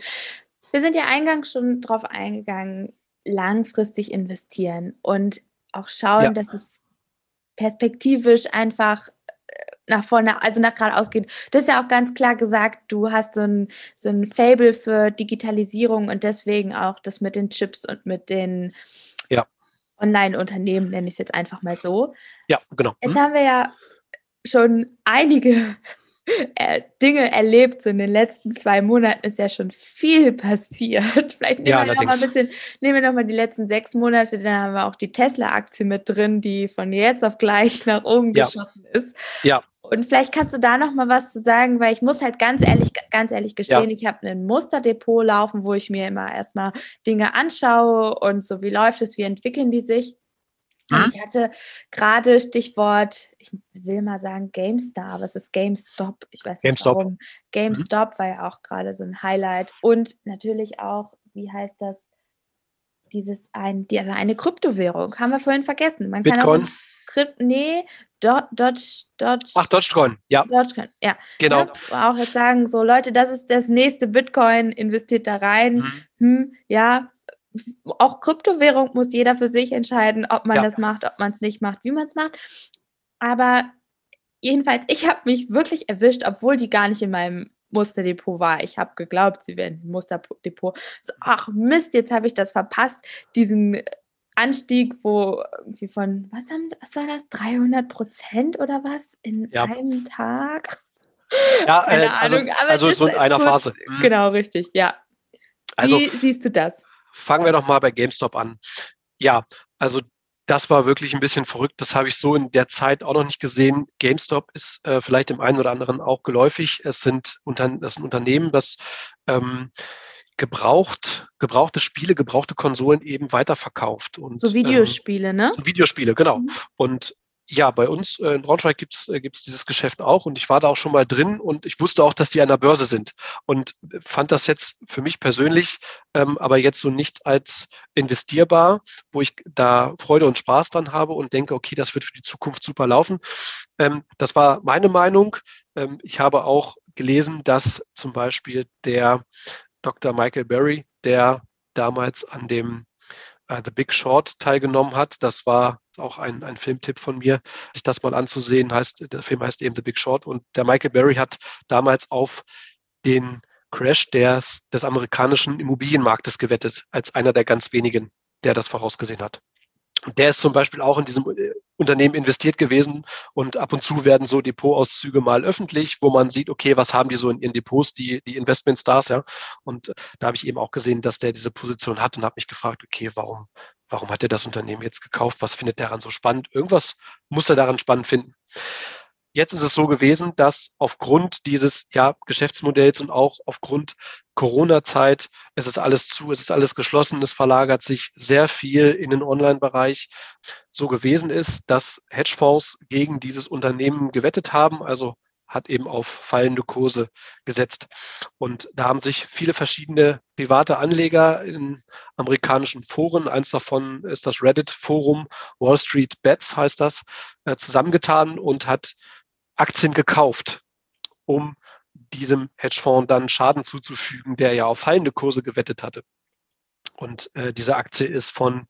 Wir sind ja eingangs schon darauf eingegangen, langfristig investieren und auch schauen, ja. dass es perspektivisch einfach äh, nach vorne, also nach geradeaus geht. Du hast ja auch ganz klar gesagt, du hast so ein, so ein Fable für Digitalisierung und deswegen auch das mit den Chips und mit den ja. Online-Unternehmen, nenne ich es jetzt einfach mal so. Ja, genau. Jetzt hm. haben wir ja schon einige Dinge erlebt. So in den letzten zwei Monaten ist ja schon viel passiert. Vielleicht nehmen ja, wir noch mal ein bisschen, nehmen wir noch mal die letzten sechs Monate, dann haben wir auch die Tesla-Aktie mit drin, die von jetzt auf gleich nach oben ja. geschossen ist. Ja. Und vielleicht kannst du da noch mal was zu sagen, weil ich muss halt ganz ehrlich, ganz ehrlich gestehen, ja. ich habe ein Musterdepot laufen, wo ich mir immer erstmal Dinge anschaue und so, wie läuft es, wie entwickeln die sich. Hm? Ich hatte gerade Stichwort, ich will mal sagen GameStar, aber es ist GameStop. Ich weiß nicht GameStop. warum. GameStop mhm. war ja auch gerade so ein Highlight. Und natürlich auch, wie heißt das? Dieses ein, die, also eine Kryptowährung, haben wir vorhin vergessen. Man Bitcoin. kann auch Krypt, nee, Dodge, Dodge. Ach, Dogecoin, ja. Dogecoin, ja. Genau. Auch jetzt sagen, so Leute, das ist das nächste Bitcoin, investiert da rein. Mhm. Hm, ja, auch Kryptowährung muss jeder für sich entscheiden, ob man ja. das macht, ob man es nicht macht, wie man es macht. Aber jedenfalls, ich habe mich wirklich erwischt, obwohl die gar nicht in meinem Musterdepot war. Ich habe geglaubt, sie wären im Musterdepot. So, ach Mist, jetzt habe ich das verpasst, diesen Anstieg, wo irgendwie von, was, haben, was war das, 300 Prozent oder was in ja. einem Tag? Ja, Keine äh, also, Ahnung, aber also so in einer Phase. Mhm. Genau, richtig, ja. Also, Wie siehst du das? Fangen wir doch mal bei GameStop an. Ja, also das war wirklich ein bisschen verrückt. Das habe ich so in der Zeit auch noch nicht gesehen. GameStop ist äh, vielleicht dem einen oder anderen auch geläufig. Es sind unter, das ist ein Unternehmen, das ähm, gebraucht, gebrauchte Spiele, gebrauchte Konsolen eben weiterverkauft. Und, so Videospiele, ähm, ne? So Videospiele, genau. Mhm. Und ja, bei uns äh, in Braunschweig gibt's äh, gibt's dieses Geschäft auch und ich war da auch schon mal drin und ich wusste auch, dass die an der Börse sind und fand das jetzt für mich persönlich, ähm, aber jetzt so nicht als investierbar, wo ich da Freude und Spaß dran habe und denke, okay, das wird für die Zukunft super laufen. Ähm, das war meine Meinung. Ähm, ich habe auch gelesen, dass zum Beispiel der Dr. Michael Berry, der damals an dem äh, The Big Short teilgenommen hat. Das war auch ein, ein Filmtipp von mir, sich das mal anzusehen. Heißt, der Film heißt eben The Big Short und der Michael Berry hat damals auf den Crash des, des amerikanischen Immobilienmarktes gewettet, als einer der ganz wenigen, der das vorausgesehen hat. Der ist zum Beispiel auch in diesem äh, Unternehmen investiert gewesen und ab und zu werden so Depotauszüge mal öffentlich, wo man sieht, okay, was haben die so in ihren Depots, die, die Investmentstars, ja. Und äh, da habe ich eben auch gesehen, dass der diese Position hat und habe mich gefragt, okay, warum, warum hat er das Unternehmen jetzt gekauft? Was findet er daran so spannend? Irgendwas muss er daran spannend finden. Jetzt ist es so gewesen, dass aufgrund dieses ja, Geschäftsmodells und auch aufgrund Corona-Zeit, es ist alles zu, es ist alles geschlossen, es verlagert sich sehr viel in den Online-Bereich, so gewesen ist, dass Hedgefonds gegen dieses Unternehmen gewettet haben, also hat eben auf fallende Kurse gesetzt. Und da haben sich viele verschiedene private Anleger in amerikanischen Foren, eins davon ist das Reddit-Forum, Wall Street Bets heißt das, äh, zusammengetan und hat Aktien gekauft, um diesem Hedgefonds dann Schaden zuzufügen, der ja auf fallende Kurse gewettet hatte. Und äh, diese Aktie ist von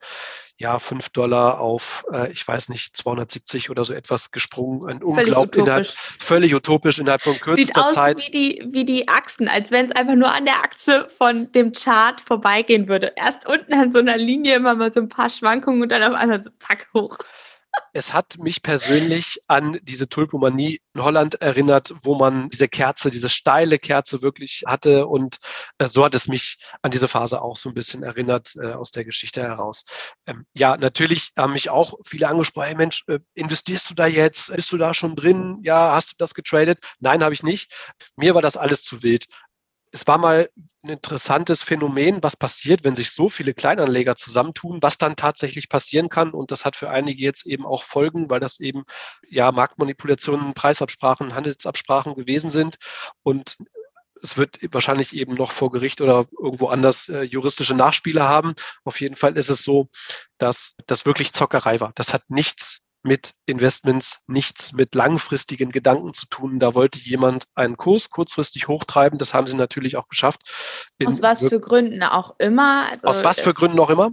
ja, 5 Dollar auf, äh, ich weiß nicht, 270 oder so etwas gesprungen. Ein völlig utopisch. Innerhalb, völlig utopisch innerhalb von kürzester Zeit. Sieht aus wie die, wie die Achsen, als wenn es einfach nur an der Achse von dem Chart vorbeigehen würde. Erst unten an so einer Linie immer mal so ein paar Schwankungen und dann auf einmal so zack hoch es hat mich persönlich an diese Tulpomanie in Holland erinnert, wo man diese Kerze, diese steile Kerze wirklich hatte. Und äh, so hat es mich an diese Phase auch so ein bisschen erinnert äh, aus der Geschichte heraus. Ähm, ja, natürlich haben mich auch viele angesprochen, hey Mensch, äh, investierst du da jetzt? Bist du da schon drin? Ja, hast du das getradet? Nein, habe ich nicht. Mir war das alles zu wild es war mal ein interessantes Phänomen, was passiert, wenn sich so viele Kleinanleger zusammentun, was dann tatsächlich passieren kann. Und das hat für einige jetzt eben auch Folgen, weil das eben ja Marktmanipulationen, Preisabsprachen, Handelsabsprachen gewesen sind. Und es wird wahrscheinlich eben noch vor Gericht oder irgendwo anders äh, juristische Nachspiele haben. Auf jeden Fall ist es so, dass das wirklich Zockerei war. Das hat nichts mit Investments nichts mit langfristigen Gedanken zu tun. Da wollte jemand einen Kurs kurzfristig hochtreiben. Das haben sie natürlich auch geschafft. In aus was für Gründen auch immer? Also aus was für Gründen auch immer.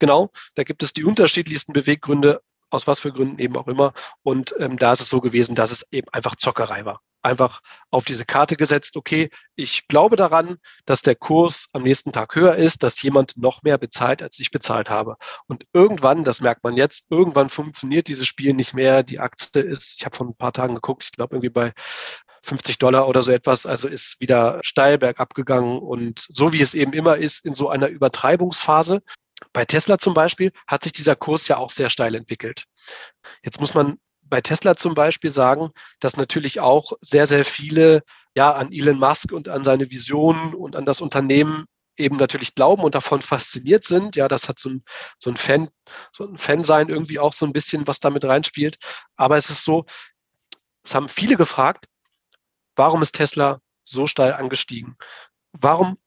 Genau. Da gibt es die unterschiedlichsten Beweggründe aus was für Gründen eben auch immer. Und ähm, da ist es so gewesen, dass es eben einfach Zockerei war. Einfach auf diese Karte gesetzt, okay, ich glaube daran, dass der Kurs am nächsten Tag höher ist, dass jemand noch mehr bezahlt, als ich bezahlt habe. Und irgendwann, das merkt man jetzt, irgendwann funktioniert dieses Spiel nicht mehr. Die Aktie ist, ich habe vor ein paar Tagen geguckt, ich glaube irgendwie bei 50 Dollar oder so etwas, also ist wieder steil bergab gegangen und so wie es eben immer ist in so einer Übertreibungsphase, bei Tesla zum Beispiel hat sich dieser Kurs ja auch sehr steil entwickelt. Jetzt muss man bei Tesla zum Beispiel sagen, dass natürlich auch sehr, sehr viele ja an Elon Musk und an seine Visionen und an das Unternehmen eben natürlich glauben und davon fasziniert sind. Ja, das hat so ein, so ein Fan, so ein Fansein irgendwie auch so ein bisschen, was damit reinspielt. Aber es ist so, es haben viele gefragt, warum ist Tesla so steil angestiegen? Warum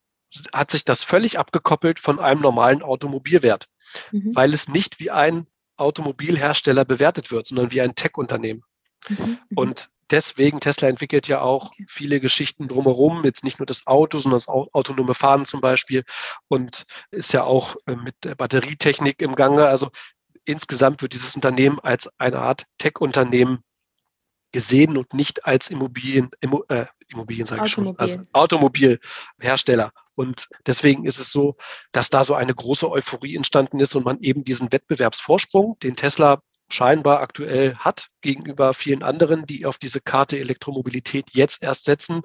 hat sich das völlig abgekoppelt von einem normalen Automobilwert, mhm. weil es nicht wie ein Automobilhersteller bewertet wird, sondern wie ein Tech-Unternehmen. Mhm. mhm. Und deswegen, Tesla entwickelt ja auch okay. viele Geschichten drumherum, jetzt nicht nur das Auto, sondern das autonome Fahren zum Beispiel und ist ja auch äh, mit der Batterietechnik im Gange. Also insgesamt wird dieses Unternehmen als eine Art Tech-Unternehmen gesehen und nicht als Immobilien, Immo, äh, Immobilien sage ich schon, also Automobilhersteller. Und deswegen ist es so, dass da so eine große Euphorie entstanden ist und man eben diesen Wettbewerbsvorsprung, den Tesla scheinbar aktuell hat gegenüber vielen anderen, die auf diese Karte Elektromobilität jetzt erst setzen,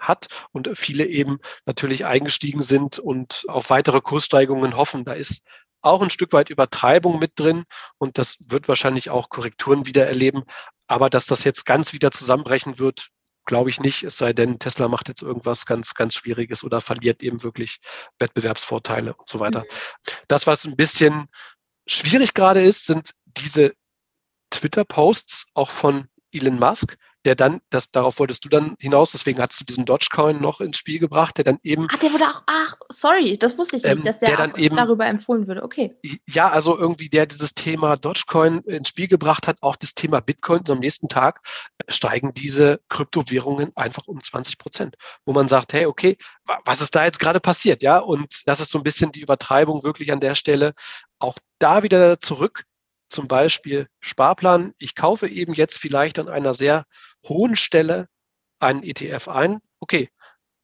hat und viele eben natürlich eingestiegen sind und auf weitere Kurssteigungen hoffen. Da ist auch ein Stück weit Übertreibung mit drin und das wird wahrscheinlich auch Korrekturen wieder erleben. Aber dass das jetzt ganz wieder zusammenbrechen wird, glaube ich nicht, es sei denn, Tesla macht jetzt irgendwas ganz, ganz Schwieriges oder verliert eben wirklich Wettbewerbsvorteile und so weiter. Mhm. Das, was ein bisschen schwierig gerade ist, sind diese Twitter-Posts auch von Elon Musk, der dann, das, darauf wolltest du dann hinaus, deswegen hast du diesen Dogecoin noch ins Spiel gebracht, der dann eben. Ach, der wurde auch, ach, sorry, das wusste ich nicht, ähm, dass der, der dann eben, darüber empfohlen würde, okay. Ja, also irgendwie der dieses Thema Dogecoin ins Spiel gebracht hat, auch das Thema Bitcoin und am nächsten Tag steigen diese Kryptowährungen einfach um 20 Prozent, wo man sagt, hey, okay, was ist da jetzt gerade passiert, ja? Und das ist so ein bisschen die Übertreibung wirklich an der Stelle. Auch da wieder zurück zum Beispiel Sparplan. Ich kaufe eben jetzt vielleicht an einer sehr hohen Stelle einen ETF ein. Okay,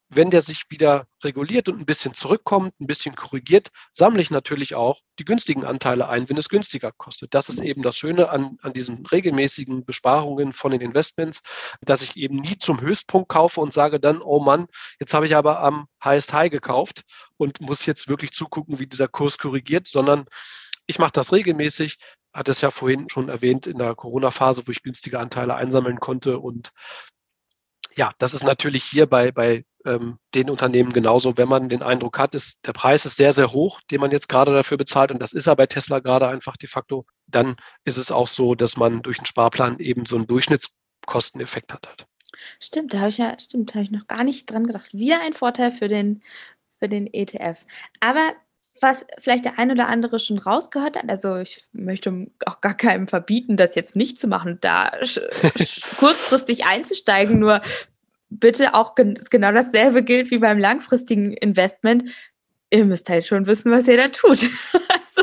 wenn der sich wieder reguliert und ein bisschen zurückkommt, ein bisschen korrigiert, sammle ich natürlich auch die günstigen Anteile ein, wenn es günstiger kostet. Das ist eben das Schöne an, an diesen regelmäßigen Besparungen von den Investments, dass ich eben nie zum Höchstpunkt kaufe und sage dann, oh Mann, jetzt habe ich aber am Highest High gekauft und muss jetzt wirklich zugucken, wie dieser Kurs korrigiert, sondern ich mache das regelmäßig, hatte es ja vorhin schon erwähnt in der Corona-Phase, wo ich günstige Anteile einsammeln konnte und ja, das ist natürlich hier bei, bei ähm, den Unternehmen genauso. Wenn man den Eindruck hat, ist, der Preis ist sehr, sehr hoch, den man jetzt gerade dafür bezahlt, und das ist er bei Tesla gerade einfach de facto, dann ist es auch so, dass man durch einen Sparplan eben so einen Durchschnittskosteneffekt hat. Stimmt, da habe ich ja, stimmt, habe ich noch gar nicht dran gedacht. Wieder ein Vorteil für den, für den ETF. Aber was vielleicht der ein oder andere schon rausgehört hat. Also ich möchte auch gar keinem verbieten, das jetzt nicht zu machen, da kurzfristig einzusteigen. Nur bitte auch gen genau dasselbe gilt wie beim langfristigen Investment. Ihr müsst halt schon wissen, was ihr da tut. also,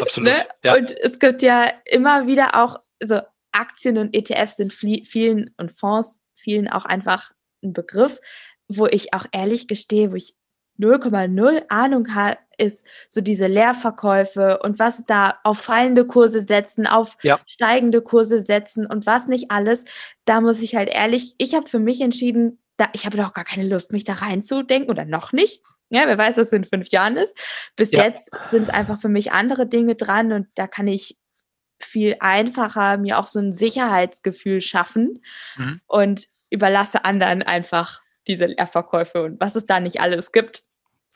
Absolut. Ne? Ja. Und es gibt ja immer wieder auch, also Aktien und ETFs sind vielen und Fonds vielen auch einfach ein Begriff, wo ich auch ehrlich gestehe, wo ich 0,0 Ahnung habe, ist so diese Leerverkäufe und was da auf fallende Kurse setzen, auf ja. steigende Kurse setzen und was nicht alles. Da muss ich halt ehrlich, ich habe für mich entschieden, da, ich habe doch gar keine Lust, mich da reinzudenken oder noch nicht. Ja, wer weiß, was in fünf Jahren ist. Bis ja. jetzt sind es einfach für mich andere Dinge dran und da kann ich viel einfacher mir auch so ein Sicherheitsgefühl schaffen mhm. und überlasse anderen einfach diese Leerverkäufe und was es da nicht alles gibt.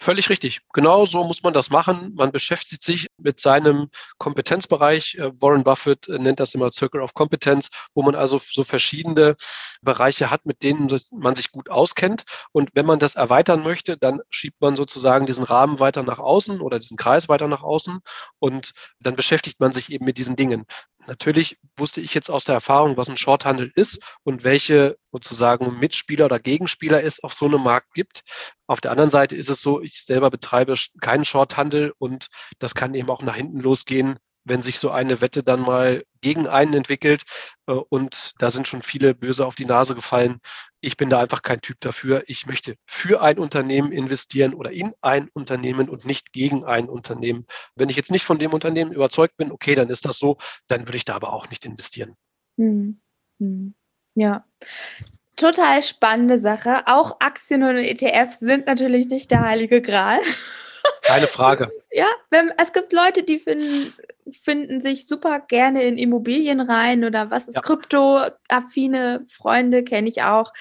Völlig richtig. Genau so muss man das machen. Man beschäftigt sich mit seinem Kompetenzbereich. Äh, Warren Buffett äh, nennt das immer Circle of Competence, wo man also so verschiedene Bereiche hat, mit denen man sich gut auskennt. Und wenn man das erweitern möchte, dann schiebt man sozusagen diesen Rahmen weiter nach außen oder diesen Kreis weiter nach außen und dann beschäftigt man sich eben mit diesen Dingen. Natürlich wusste ich jetzt aus der Erfahrung, was ein Shorthandel ist und welche sozusagen Mitspieler oder Gegenspieler es auf so einem Markt gibt. Auf der anderen Seite ist es so, ich selber betreibe keinen Shorthandel und das kann eben auch nach hinten losgehen, wenn sich so eine Wette dann mal gegen einen entwickelt. Äh, und da sind schon viele böse auf die Nase gefallen. Ich bin da einfach kein Typ dafür. Ich möchte für ein Unternehmen investieren oder in ein Unternehmen und nicht gegen ein Unternehmen. Wenn ich jetzt nicht von dem Unternehmen überzeugt bin, okay, dann ist das so, dann würde ich da aber auch nicht investieren. Hm. Hm. Ja. Total spannende Sache. Auch Aktien und ETFs sind natürlich nicht der heilige Gral. Keine Frage. Ja, wenn, es gibt Leute, die finden, finden sich super gerne in Immobilien rein oder was ist ja. Krypto-affine Freunde, kenne ich auch.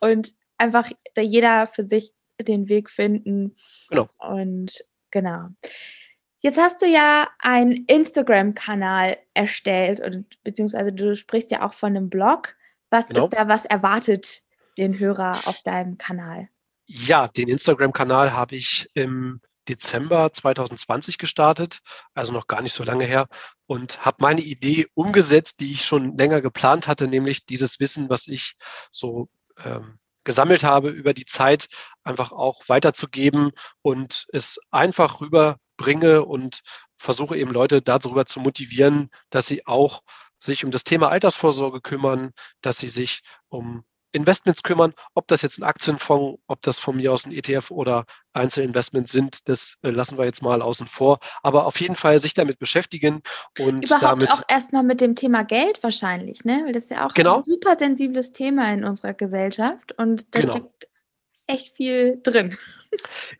Und einfach jeder für sich den Weg finden. Genau. Und genau. Jetzt hast du ja einen Instagram-Kanal erstellt und beziehungsweise du sprichst ja auch von einem Blog. Was genau. ist da, was erwartet den Hörer auf deinem Kanal? Ja, den Instagram-Kanal habe ich im Dezember 2020 gestartet, also noch gar nicht so lange her, und habe meine Idee umgesetzt, die ich schon länger geplant hatte, nämlich dieses Wissen, was ich so ähm, gesammelt habe über die Zeit, einfach auch weiterzugeben und es einfach rüberbringe und versuche eben Leute darüber zu motivieren, dass sie auch sich um das Thema Altersvorsorge kümmern, dass sie sich um Investments kümmern. Ob das jetzt ein Aktienfonds, ob das von mir aus ein ETF oder Einzelinvestments sind, das äh, lassen wir jetzt mal außen vor. Aber auf jeden Fall sich damit beschäftigen und Überhaupt damit auch erstmal mit dem Thema Geld wahrscheinlich, ne? Weil das ist ja auch genau. ein super sensibles Thema in unserer Gesellschaft und da genau. steckt echt viel drin.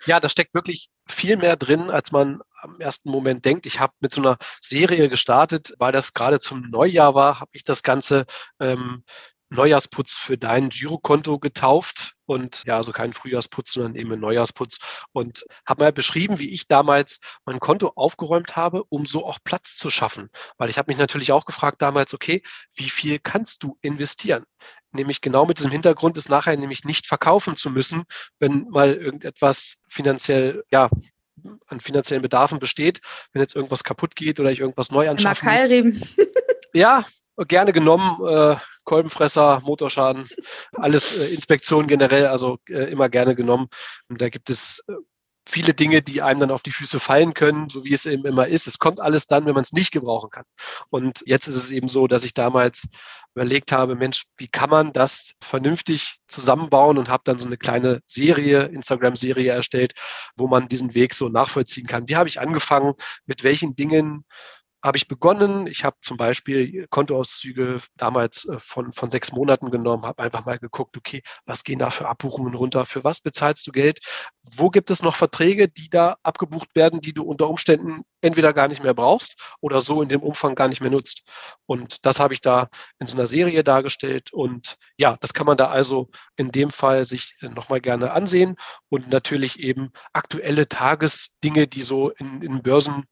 Ja, da steckt wirklich viel mehr drin, als man am ersten Moment denkt. Ich habe mit so einer Serie gestartet, weil das gerade zum Neujahr war, habe ich das Ganze ähm, Neujahrsputz für dein Girokonto getauft und ja, also kein Frühjahrsputz, sondern eben ein Neujahrsputz und habe mal beschrieben, wie ich damals mein Konto aufgeräumt habe, um so auch Platz zu schaffen. Weil ich habe mich natürlich auch gefragt damals, okay, wie viel kannst du investieren? Nämlich genau mit diesem Hintergrund, es nachher nämlich nicht verkaufen zu müssen, wenn mal irgendetwas finanziell, ja, an finanziellen Bedarfen besteht, wenn jetzt irgendwas kaputt geht oder ich irgendwas neu anschaffen muss. Ja, gerne genommen. Äh, Kolbenfresser, Motorschaden, alles äh, Inspektionen generell, also äh, immer gerne genommen. Und da gibt es äh, viele Dinge, die einem dann auf die Füße fallen können, so wie es eben immer ist. Es kommt alles dann, wenn man es nicht gebrauchen kann. Und jetzt ist es eben so, dass ich damals überlegt habe, Mensch, wie kann man das vernünftig zusammenbauen und habe dann so eine kleine Serie, Instagram-Serie erstellt, wo man diesen Weg so nachvollziehen kann. Wie habe ich angefangen? Mit welchen Dingen habe ich begonnen. Ich habe zum Beispiel Kontoauszüge damals äh, von, von sechs Monaten genommen, habe einfach mal geguckt, okay, was gehen da für Abbuchungen runter, für was bezahlst du Geld, wo gibt es noch Verträge, die da abgebucht werden, die du unter Umständen entweder gar nicht mehr brauchst oder so in dem Umfang gar nicht mehr nutzt. Und das habe ich da in so einer Serie dargestellt. Und ja, das kann man da also in dem Fall sich nochmal gerne ansehen und natürlich eben aktuelle Tagesdinge, die so in, in Börsen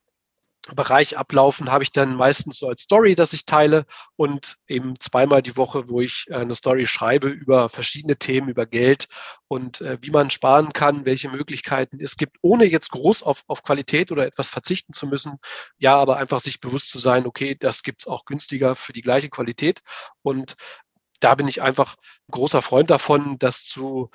Bereich ablaufen, habe ich dann meistens so als Story, dass ich teile und eben zweimal die Woche, wo ich äh, eine Story schreibe über verschiedene Themen, über Geld und äh, wie man sparen kann, welche Möglichkeiten es gibt, ohne jetzt groß auf, auf Qualität oder etwas verzichten zu müssen. Ja, aber einfach sich bewusst zu sein, okay, das gibt's auch günstiger für die gleiche Qualität. Und da bin ich einfach ein großer Freund davon, das zu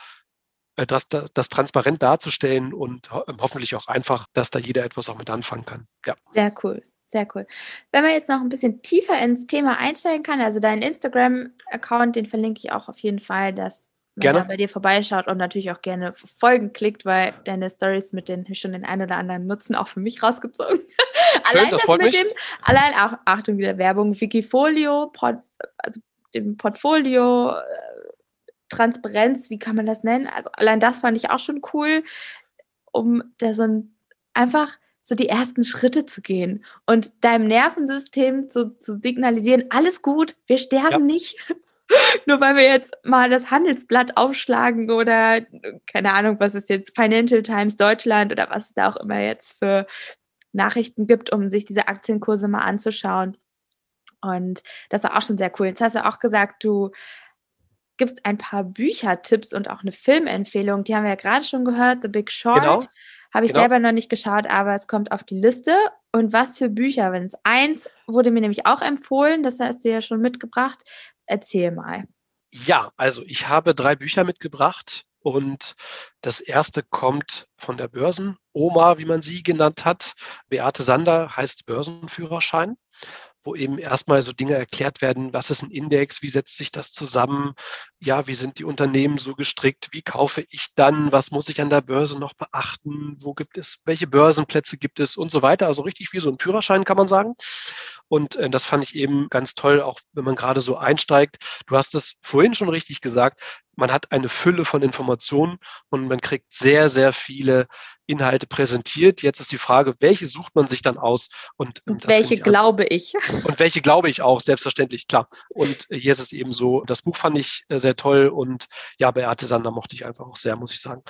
das, das, das transparent darzustellen und ähm, hoffentlich auch einfach, dass da jeder etwas auch mit anfangen kann. Ja. Sehr cool. Sehr cool. Wenn man jetzt noch ein bisschen tiefer ins Thema einsteigen kann, also deinen Instagram-Account, den verlinke ich auch auf jeden Fall, dass man gerne. da bei dir vorbeischaut und natürlich auch gerne Folgen klickt, weil deine Stories mit den schon den einen oder anderen Nutzen auch für mich rausgezogen. allein das, das mit mich. dem, allein auch, Achtung, wieder Werbung, Wikifolio, Port, also dem Portfolio, äh, Transparenz, wie kann man das nennen? Also allein das fand ich auch schon cool, um da so ein, einfach so die ersten Schritte zu gehen und deinem Nervensystem zu, zu signalisieren, alles gut, wir sterben ja. nicht. Nur weil wir jetzt mal das Handelsblatt aufschlagen oder keine Ahnung, was es jetzt Financial Times Deutschland oder was es da auch immer jetzt für Nachrichten gibt, um sich diese Aktienkurse mal anzuschauen. Und das war auch schon sehr cool. Jetzt hast du auch gesagt, du gibt es ein paar Büchertipps und auch eine Filmempfehlung. Die haben wir ja gerade schon gehört, The Big Short. Genau. Habe ich genau. selber noch nicht geschaut, aber es kommt auf die Liste. Und was für Bücher? Wenn es eins wurde mir nämlich auch empfohlen, das hast du ja schon mitgebracht. Erzähl mal. Ja, also ich habe drei Bücher mitgebracht und das erste kommt von der Börsen-Oma, wie man sie genannt hat. Beate Sander heißt Börsenführerschein wo eben erstmal so Dinge erklärt werden, was ist ein Index, wie setzt sich das zusammen, ja, wie sind die Unternehmen so gestrickt, wie kaufe ich dann, was muss ich an der Börse noch beachten, wo gibt es, welche Börsenplätze gibt es? Und so weiter. Also richtig wie so ein Führerschein kann man sagen. Und äh, das fand ich eben ganz toll, auch wenn man gerade so einsteigt. Du hast es vorhin schon richtig gesagt, man hat eine Fülle von Informationen und man kriegt sehr, sehr viele Inhalte präsentiert. Jetzt ist die Frage, welche sucht man sich dann aus? Und, ähm, und welche ich glaube ich? Und welche glaube ich auch, selbstverständlich, klar. Und hier ist es eben so, das Buch fand ich äh, sehr toll und ja, Beate Sander mochte ich einfach auch sehr, muss ich sagen.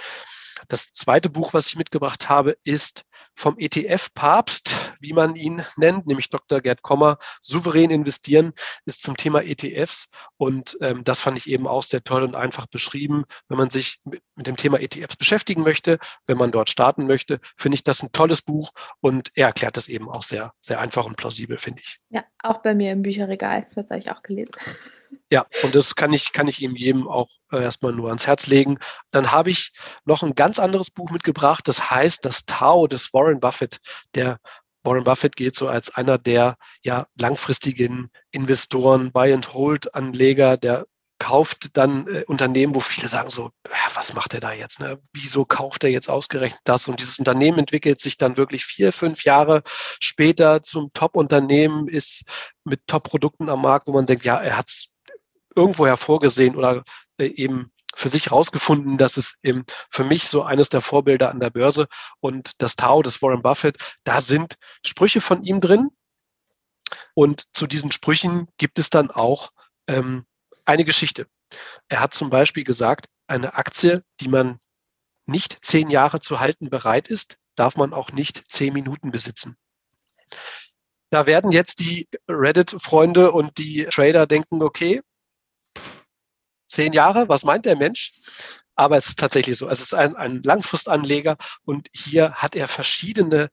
Das zweite Buch, was ich mitgebracht habe, ist vom ETF-Papst, wie man ihn nennt, nämlich Dr. Gerd Kommer, souverän investieren, ist zum Thema ETFs. Und ähm, das fand ich eben auch sehr toll und einfach beschrieben. Wenn man sich mit, mit dem Thema ETFs beschäftigen möchte, wenn man dort starten möchte, finde ich das ein tolles Buch und er erklärt das eben auch sehr, sehr einfach und plausibel, finde ich. Ja, auch bei mir im Bücherregal. Das habe ich auch gelesen. Ja, und das kann ich, kann ich ihm jedem auch äh, erstmal nur ans Herz legen. Dann habe ich noch ein ganz anderes Buch mitgebracht. Das heißt Das Tao des Warren Buffett. Der Warren Buffett geht so als einer der ja, langfristigen Investoren, Buy-and-Hold-Anleger, der kauft dann äh, Unternehmen, wo viele sagen so, was macht er da jetzt? Ne? Wieso kauft er jetzt ausgerechnet das? Und dieses Unternehmen entwickelt sich dann wirklich vier, fünf Jahre später zum Top-Unternehmen, ist mit Top-Produkten am Markt, wo man denkt, ja, er hat es irgendwo hervorgesehen oder äh, eben für sich herausgefunden, dass es eben für mich so eines der Vorbilder an der Börse und das Tau des Warren Buffett, da sind Sprüche von ihm drin. Und zu diesen Sprüchen gibt es dann auch ähm, eine Geschichte. Er hat zum Beispiel gesagt, eine Aktie, die man nicht zehn Jahre zu halten bereit ist, darf man auch nicht zehn Minuten besitzen. Da werden jetzt die Reddit-Freunde und die Trader denken, okay, zehn Jahre, was meint der Mensch? Aber es ist tatsächlich so. Es ist ein, ein Langfristanleger und hier hat er verschiedene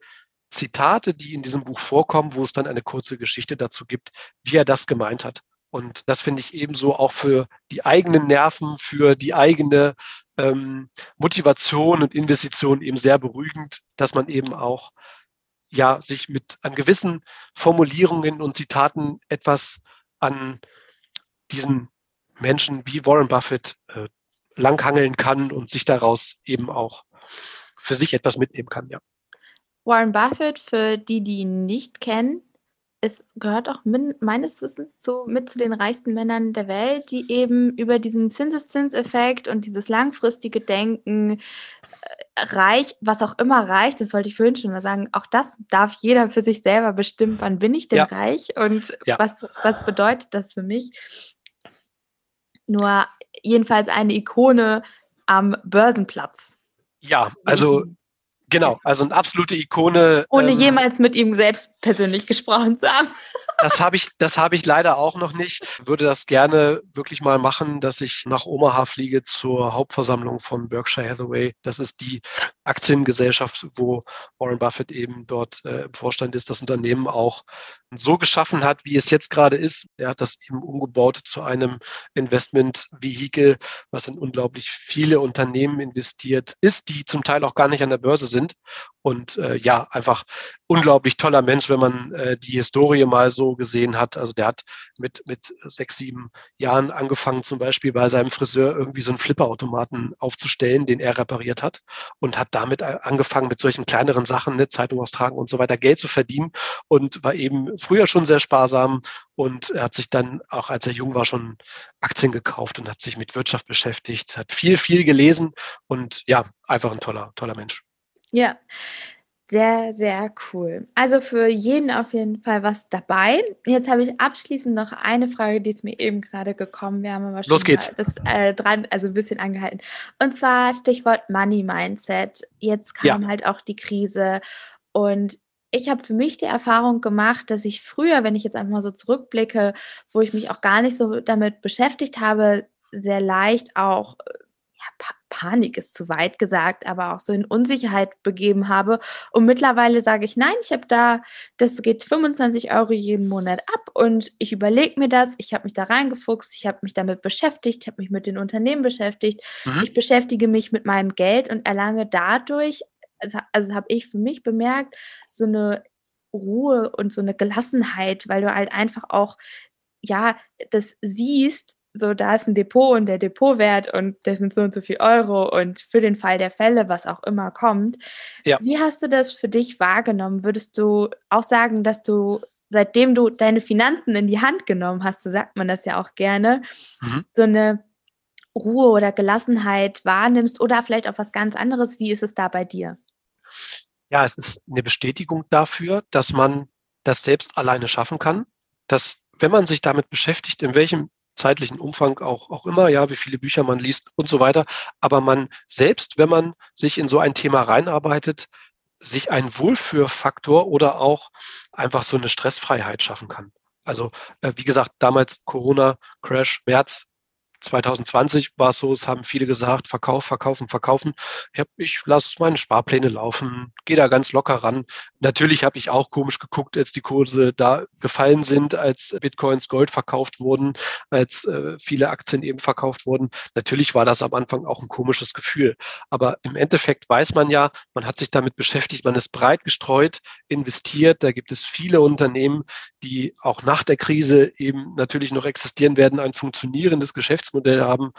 Zitate, die in diesem Buch vorkommen, wo es dann eine kurze Geschichte dazu gibt, wie er das gemeint hat. Und das finde ich ebenso auch für die eigenen Nerven, für die eigene ähm, Motivation und Investition eben sehr beruhigend, dass man eben auch ja sich mit an gewissen Formulierungen und Zitaten etwas an diesen Menschen wie Warren Buffett äh, langhangeln kann und sich daraus eben auch für sich etwas mitnehmen kann, ja. Warren Buffett, für die, die ihn nicht kennen, es gehört auch min, meines Wissens zu, mit zu den reichsten Männern der Welt, die eben über diesen Zinseszinseffekt und dieses langfristige Denken äh, reich, was auch immer reicht, das wollte ich vorhin schon mal sagen, auch das darf jeder für sich selber bestimmen, wann bin ich denn ja. reich und ja. was, was bedeutet das für mich. Nur jedenfalls eine Ikone am Börsenplatz. Ja, also Genau, also eine absolute Ikone. Ohne ähm, jemals mit ihm selbst persönlich gesprochen zu haben. das habe ich, das habe ich leider auch noch nicht. Würde das gerne wirklich mal machen, dass ich nach Omaha fliege zur Hauptversammlung von Berkshire Hathaway. Das ist die Aktiengesellschaft, wo Warren Buffett eben dort äh, im Vorstand ist, das Unternehmen auch so geschaffen hat, wie es jetzt gerade ist. Er hat das eben umgebaut zu einem Investment-Vehikel, was in unglaublich viele Unternehmen investiert ist, die zum Teil auch gar nicht an der Börse sind sind. Und äh, ja, einfach unglaublich toller Mensch, wenn man äh, die Historie mal so gesehen hat. Also der hat mit, mit sechs, sieben Jahren angefangen, zum Beispiel bei seinem Friseur irgendwie so einen Flipperautomaten aufzustellen, den er repariert hat und hat damit äh, angefangen, mit solchen kleineren Sachen, ne, Zeitung austragen und so weiter, Geld zu verdienen und war eben früher schon sehr sparsam und er hat sich dann auch, als er jung war, schon Aktien gekauft und hat sich mit Wirtschaft beschäftigt, hat viel, viel gelesen und ja, einfach ein toller, toller Mensch. Ja, sehr, sehr cool. Also für jeden auf jeden Fall was dabei. Jetzt habe ich abschließend noch eine Frage, die ist mir eben gerade gekommen. Wir haben aber schon Los geht's. das äh, dran, also ein bisschen angehalten. Und zwar Stichwort Money Mindset. Jetzt kam ja. halt auch die Krise und ich habe für mich die Erfahrung gemacht, dass ich früher, wenn ich jetzt einfach mal so zurückblicke, wo ich mich auch gar nicht so damit beschäftigt habe, sehr leicht auch ja, Panik ist zu weit gesagt, aber auch so in Unsicherheit begeben habe. Und mittlerweile sage ich, nein, ich habe da, das geht 25 Euro jeden Monat ab und ich überlege mir das. Ich habe mich da reingefuchst, ich habe mich damit beschäftigt, ich habe mich mit den Unternehmen beschäftigt. Mhm. Ich beschäftige mich mit meinem Geld und erlange dadurch, also, also habe ich für mich bemerkt, so eine Ruhe und so eine Gelassenheit, weil du halt einfach auch ja, das siehst, so, da ist ein Depot und der Depotwert und das sind so und so viel Euro und für den Fall der Fälle, was auch immer kommt. Ja. Wie hast du das für dich wahrgenommen? Würdest du auch sagen, dass du, seitdem du deine Finanzen in die Hand genommen hast, so sagt man das ja auch gerne, mhm. so eine Ruhe oder Gelassenheit wahrnimmst oder vielleicht auch was ganz anderes? Wie ist es da bei dir? Ja, es ist eine Bestätigung dafür, dass man das selbst alleine schaffen kann, dass wenn man sich damit beschäftigt, in welchem zeitlichen Umfang auch, auch immer, ja, wie viele Bücher man liest und so weiter. Aber man selbst, wenn man sich in so ein Thema reinarbeitet, sich einen Wohlfühlfaktor oder auch einfach so eine Stressfreiheit schaffen kann. Also, äh, wie gesagt, damals Corona-Crash, März 2020 war es so, es haben viele gesagt, Verkauf, verkaufen, verkaufen. Ich, ich lasse meine Sparpläne laufen, gehe da ganz locker ran. Natürlich habe ich auch komisch geguckt, als die Kurse da gefallen sind, als Bitcoins Gold verkauft wurden, als äh, viele Aktien eben verkauft wurden. Natürlich war das am Anfang auch ein komisches Gefühl. Aber im Endeffekt weiß man ja, man hat sich damit beschäftigt, man ist breit gestreut, investiert. Da gibt es viele Unternehmen, die auch nach der Krise eben natürlich noch existieren werden, ein funktionierendes Geschäfts Geschäftsmodell haben.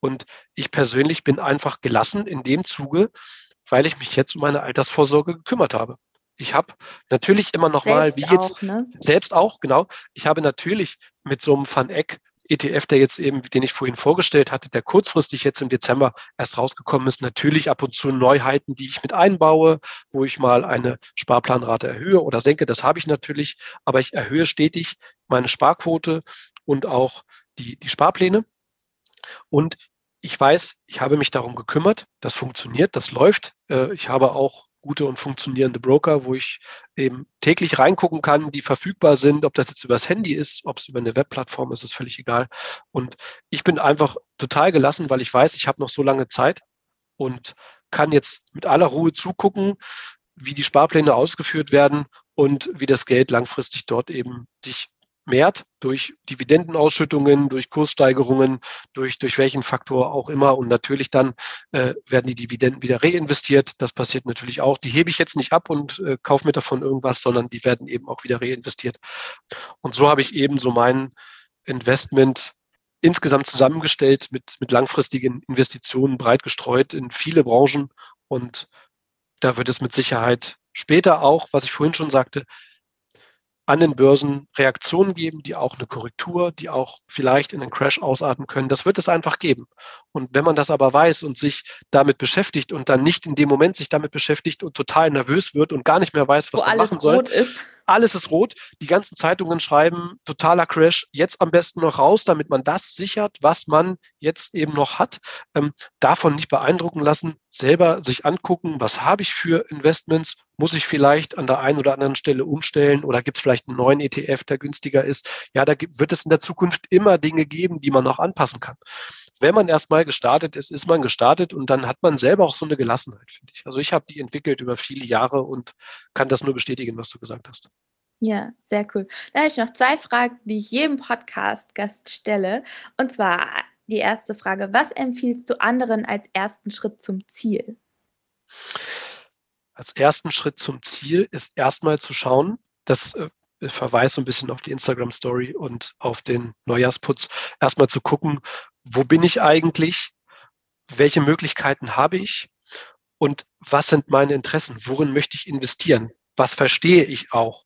Und ich persönlich bin einfach gelassen in dem Zuge, weil ich mich jetzt um meine Altersvorsorge gekümmert habe. Ich habe natürlich immer noch selbst mal, wie jetzt, auch, ne? selbst auch, genau. Ich habe natürlich mit so einem Van Eck ETF, der jetzt eben, den ich vorhin vorgestellt hatte, der kurzfristig jetzt im Dezember erst rausgekommen ist, natürlich ab und zu Neuheiten, die ich mit einbaue, wo ich mal eine Sparplanrate erhöhe oder senke. Das habe ich natürlich, aber ich erhöhe stetig meine Sparquote und auch die, die Sparpläne. Und ich weiß, ich habe mich darum gekümmert, das funktioniert, das läuft. Äh, ich habe auch gute und funktionierende Broker, wo ich eben täglich reingucken kann, die verfügbar sind. Ob das jetzt übers Handy ist, ob es über eine Webplattform ist, ist völlig egal. Und ich bin einfach total gelassen, weil ich weiß, ich habe noch so lange Zeit und kann jetzt mit aller Ruhe zugucken, wie die Sparpläne ausgeführt werden und wie das Geld langfristig dort eben sich mehrt durch Dividendenausschüttungen, durch Kurssteigerungen, durch, durch welchen Faktor auch immer. Und natürlich dann äh, werden die Dividenden wieder reinvestiert. Das passiert natürlich auch. Die hebe ich jetzt nicht ab und äh, kaufe mir davon irgendwas, sondern die werden eben auch wieder reinvestiert. Und so habe ich eben so mein Investment insgesamt zusammengestellt mit, mit langfristigen Investitionen breit gestreut in viele Branchen. Und da wird es mit Sicherheit später auch, was ich vorhin schon sagte, an den Börsen Reaktionen geben, die auch eine Korrektur, die auch vielleicht in einen Crash ausarten können. Das wird es einfach geben. Und wenn man das aber weiß und sich damit beschäftigt und dann nicht in dem Moment sich damit beschäftigt und total nervös wird und gar nicht mehr weiß, was Wo man machen soll. Ist. Alles ist rot. Die ganzen Zeitungen schreiben, totaler Crash, jetzt am besten noch raus, damit man das sichert, was man jetzt eben noch hat. Ähm, davon nicht beeindrucken lassen, selber sich angucken, was habe ich für Investments, muss ich vielleicht an der einen oder anderen Stelle umstellen oder gibt es vielleicht einen neuen ETF, der günstiger ist. Ja, da wird es in der Zukunft immer Dinge geben, die man noch anpassen kann. Wenn man erstmal gestartet ist, ist man gestartet und dann hat man selber auch so eine Gelassenheit, finde ich. Also ich habe die entwickelt über viele Jahre und kann das nur bestätigen, was du gesagt hast. Ja, sehr cool. Da habe ich noch zwei Fragen, die ich jedem Podcast-Gast stelle. Und zwar die erste Frage, was empfiehlst du anderen als ersten Schritt zum Ziel? Als ersten Schritt zum Ziel ist erstmal zu schauen, das äh, verweist so ein bisschen auf die Instagram-Story und auf den Neujahrsputz, erstmal zu gucken, wo bin ich eigentlich, welche Möglichkeiten habe ich? Und was sind meine Interessen, worin möchte ich investieren was verstehe ich auch,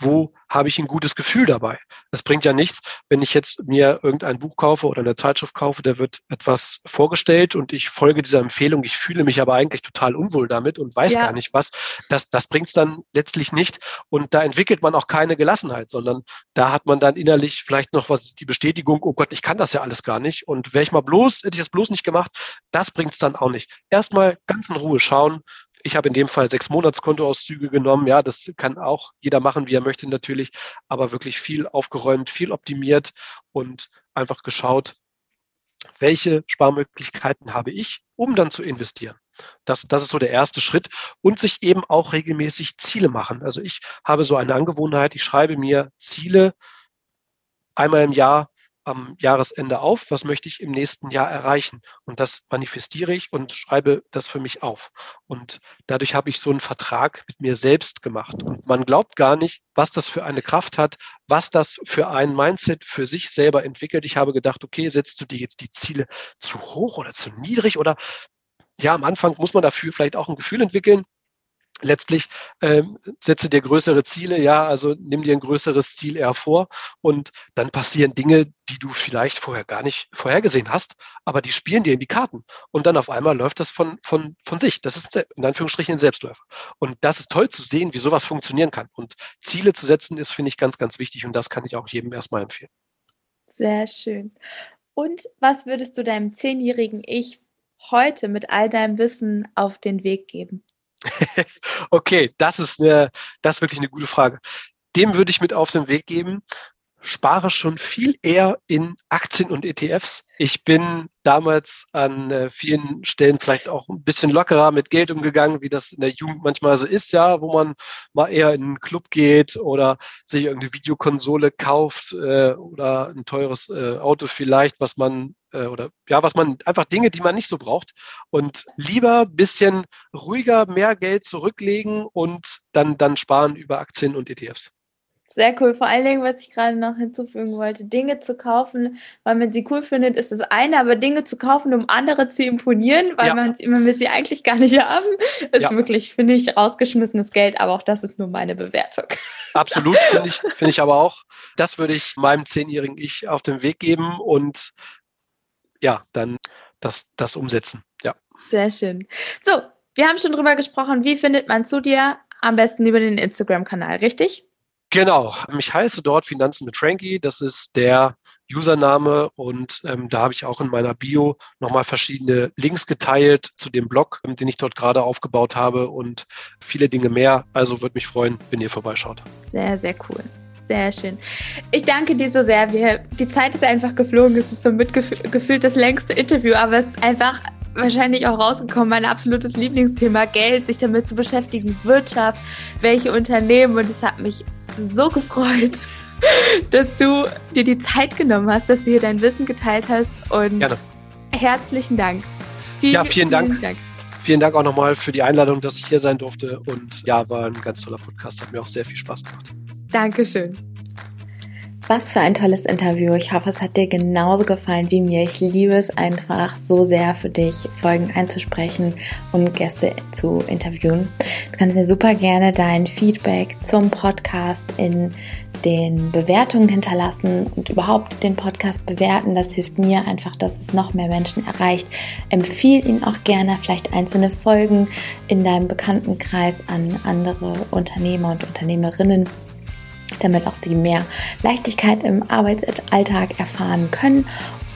wo habe ich ein gutes Gefühl dabei. Es bringt ja nichts, wenn ich jetzt mir irgendein Buch kaufe oder eine Zeitschrift kaufe, da wird etwas vorgestellt und ich folge dieser Empfehlung, ich fühle mich aber eigentlich total unwohl damit und weiß ja. gar nicht was. Das, das bringt es dann letztlich nicht und da entwickelt man auch keine Gelassenheit, sondern da hat man dann innerlich vielleicht noch was, die Bestätigung, oh Gott, ich kann das ja alles gar nicht und wäre ich mal bloß, hätte ich das bloß nicht gemacht, das bringt es dann auch nicht. Erstmal ganz in Ruhe schauen, ich habe in dem Fall sechs Monatskontoauszüge genommen. Ja, das kann auch jeder machen, wie er möchte natürlich, aber wirklich viel aufgeräumt, viel optimiert und einfach geschaut, welche Sparmöglichkeiten habe ich, um dann zu investieren. Das, das ist so der erste Schritt und sich eben auch regelmäßig Ziele machen. Also ich habe so eine Angewohnheit, ich schreibe mir Ziele einmal im Jahr am Jahresende auf, was möchte ich im nächsten Jahr erreichen. Und das manifestiere ich und schreibe das für mich auf. Und dadurch habe ich so einen Vertrag mit mir selbst gemacht. Und man glaubt gar nicht, was das für eine Kraft hat, was das für ein Mindset für sich selber entwickelt. Ich habe gedacht, okay, setzt du dir jetzt die Ziele zu hoch oder zu niedrig oder ja, am Anfang muss man dafür vielleicht auch ein Gefühl entwickeln letztlich ähm, setze dir größere Ziele, ja, also nimm dir ein größeres Ziel eher vor und dann passieren Dinge, die du vielleicht vorher gar nicht vorhergesehen hast, aber die spielen dir in die Karten und dann auf einmal läuft das von, von, von sich. Das ist in Anführungsstrichen ein Selbstläufer. Und das ist toll zu sehen, wie sowas funktionieren kann. Und Ziele zu setzen ist, finde ich, ganz, ganz wichtig und das kann ich auch jedem erstmal empfehlen. Sehr schön. Und was würdest du deinem zehnjährigen Ich heute mit all deinem Wissen auf den Weg geben? okay, das ist, eine, das ist wirklich eine gute Frage. Dem würde ich mit auf den Weg geben. Spare schon viel eher in Aktien und ETFs. Ich bin damals an äh, vielen Stellen vielleicht auch ein bisschen lockerer mit Geld umgegangen, wie das in der Jugend manchmal so ist, ja, wo man mal eher in einen Club geht oder sich irgendeine Videokonsole kauft äh, oder ein teures äh, Auto vielleicht, was man äh, oder ja, was man einfach Dinge, die man nicht so braucht und lieber ein bisschen ruhiger mehr Geld zurücklegen und dann dann sparen über Aktien und ETFs. Sehr cool. Vor allen Dingen, was ich gerade noch hinzufügen wollte, Dinge zu kaufen, weil man sie cool findet, ist das eine, aber Dinge zu kaufen, um andere zu imponieren, weil ja. man, man will sie eigentlich gar nicht haben, ist ja. wirklich, finde ich, rausgeschmissenes Geld, aber auch das ist nur meine Bewertung. Absolut, finde ich, finde ich aber auch. Das würde ich meinem zehnjährigen Ich auf den Weg geben und ja, dann das, das umsetzen. Ja. Sehr schön. So, wir haben schon drüber gesprochen, wie findet man zu dir? Am besten über den Instagram-Kanal, richtig? Genau, ich heiße dort Finanzen mit Frankie, das ist der Username und ähm, da habe ich auch in meiner Bio nochmal verschiedene Links geteilt zu dem Blog, ähm, den ich dort gerade aufgebaut habe und viele Dinge mehr. Also würde mich freuen, wenn ihr vorbeischaut. Sehr, sehr cool. Sehr schön. Ich danke dir so sehr. Wir, die Zeit ist einfach geflogen. Es ist so mitgefühlt das längste Interview, aber es ist einfach wahrscheinlich auch rausgekommen, mein absolutes Lieblingsthema Geld, sich damit zu beschäftigen, Wirtschaft, welche Unternehmen und es hat mich so gefreut. dass du dir die Zeit genommen hast, dass du hier dein Wissen geteilt hast und Gerne. herzlichen Dank. Vielen, ja, vielen Dank. Vielen Dank. Vielen Dank auch nochmal für die Einladung, dass ich hier sein durfte. Und ja, war ein ganz toller Podcast. Hat mir auch sehr viel Spaß gemacht. Dankeschön. Was für ein tolles Interview. Ich hoffe, es hat dir genauso gefallen wie mir. Ich liebe es einfach so sehr für dich, Folgen einzusprechen und Gäste zu interviewen. Du kannst mir super gerne dein Feedback zum Podcast in den Bewertungen hinterlassen und überhaupt den Podcast bewerten. Das hilft mir einfach, dass es noch mehr Menschen erreicht. Empfiehl ihn auch gerne, vielleicht einzelne Folgen in deinem Bekanntenkreis an andere Unternehmer und Unternehmerinnen damit auch sie mehr Leichtigkeit im Arbeitsalltag erfahren können.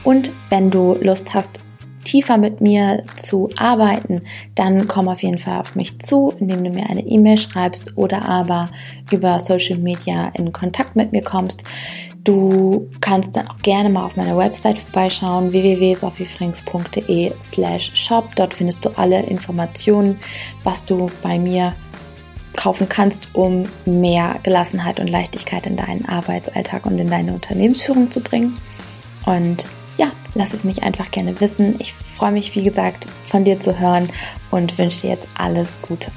Und wenn du Lust hast, tiefer mit mir zu arbeiten, dann komm auf jeden Fall auf mich zu, indem du mir eine E-Mail schreibst oder aber über Social Media in Kontakt mit mir kommst. Du kannst dann auch gerne mal auf meiner Website vorbeischauen, www.sophiefrings.de slash shop. Dort findest du alle Informationen, was du bei mir kaufen kannst, um mehr Gelassenheit und Leichtigkeit in deinen Arbeitsalltag und in deine Unternehmensführung zu bringen. Und ja, lass es mich einfach gerne wissen. Ich freue mich, wie gesagt, von dir zu hören und wünsche dir jetzt alles Gute.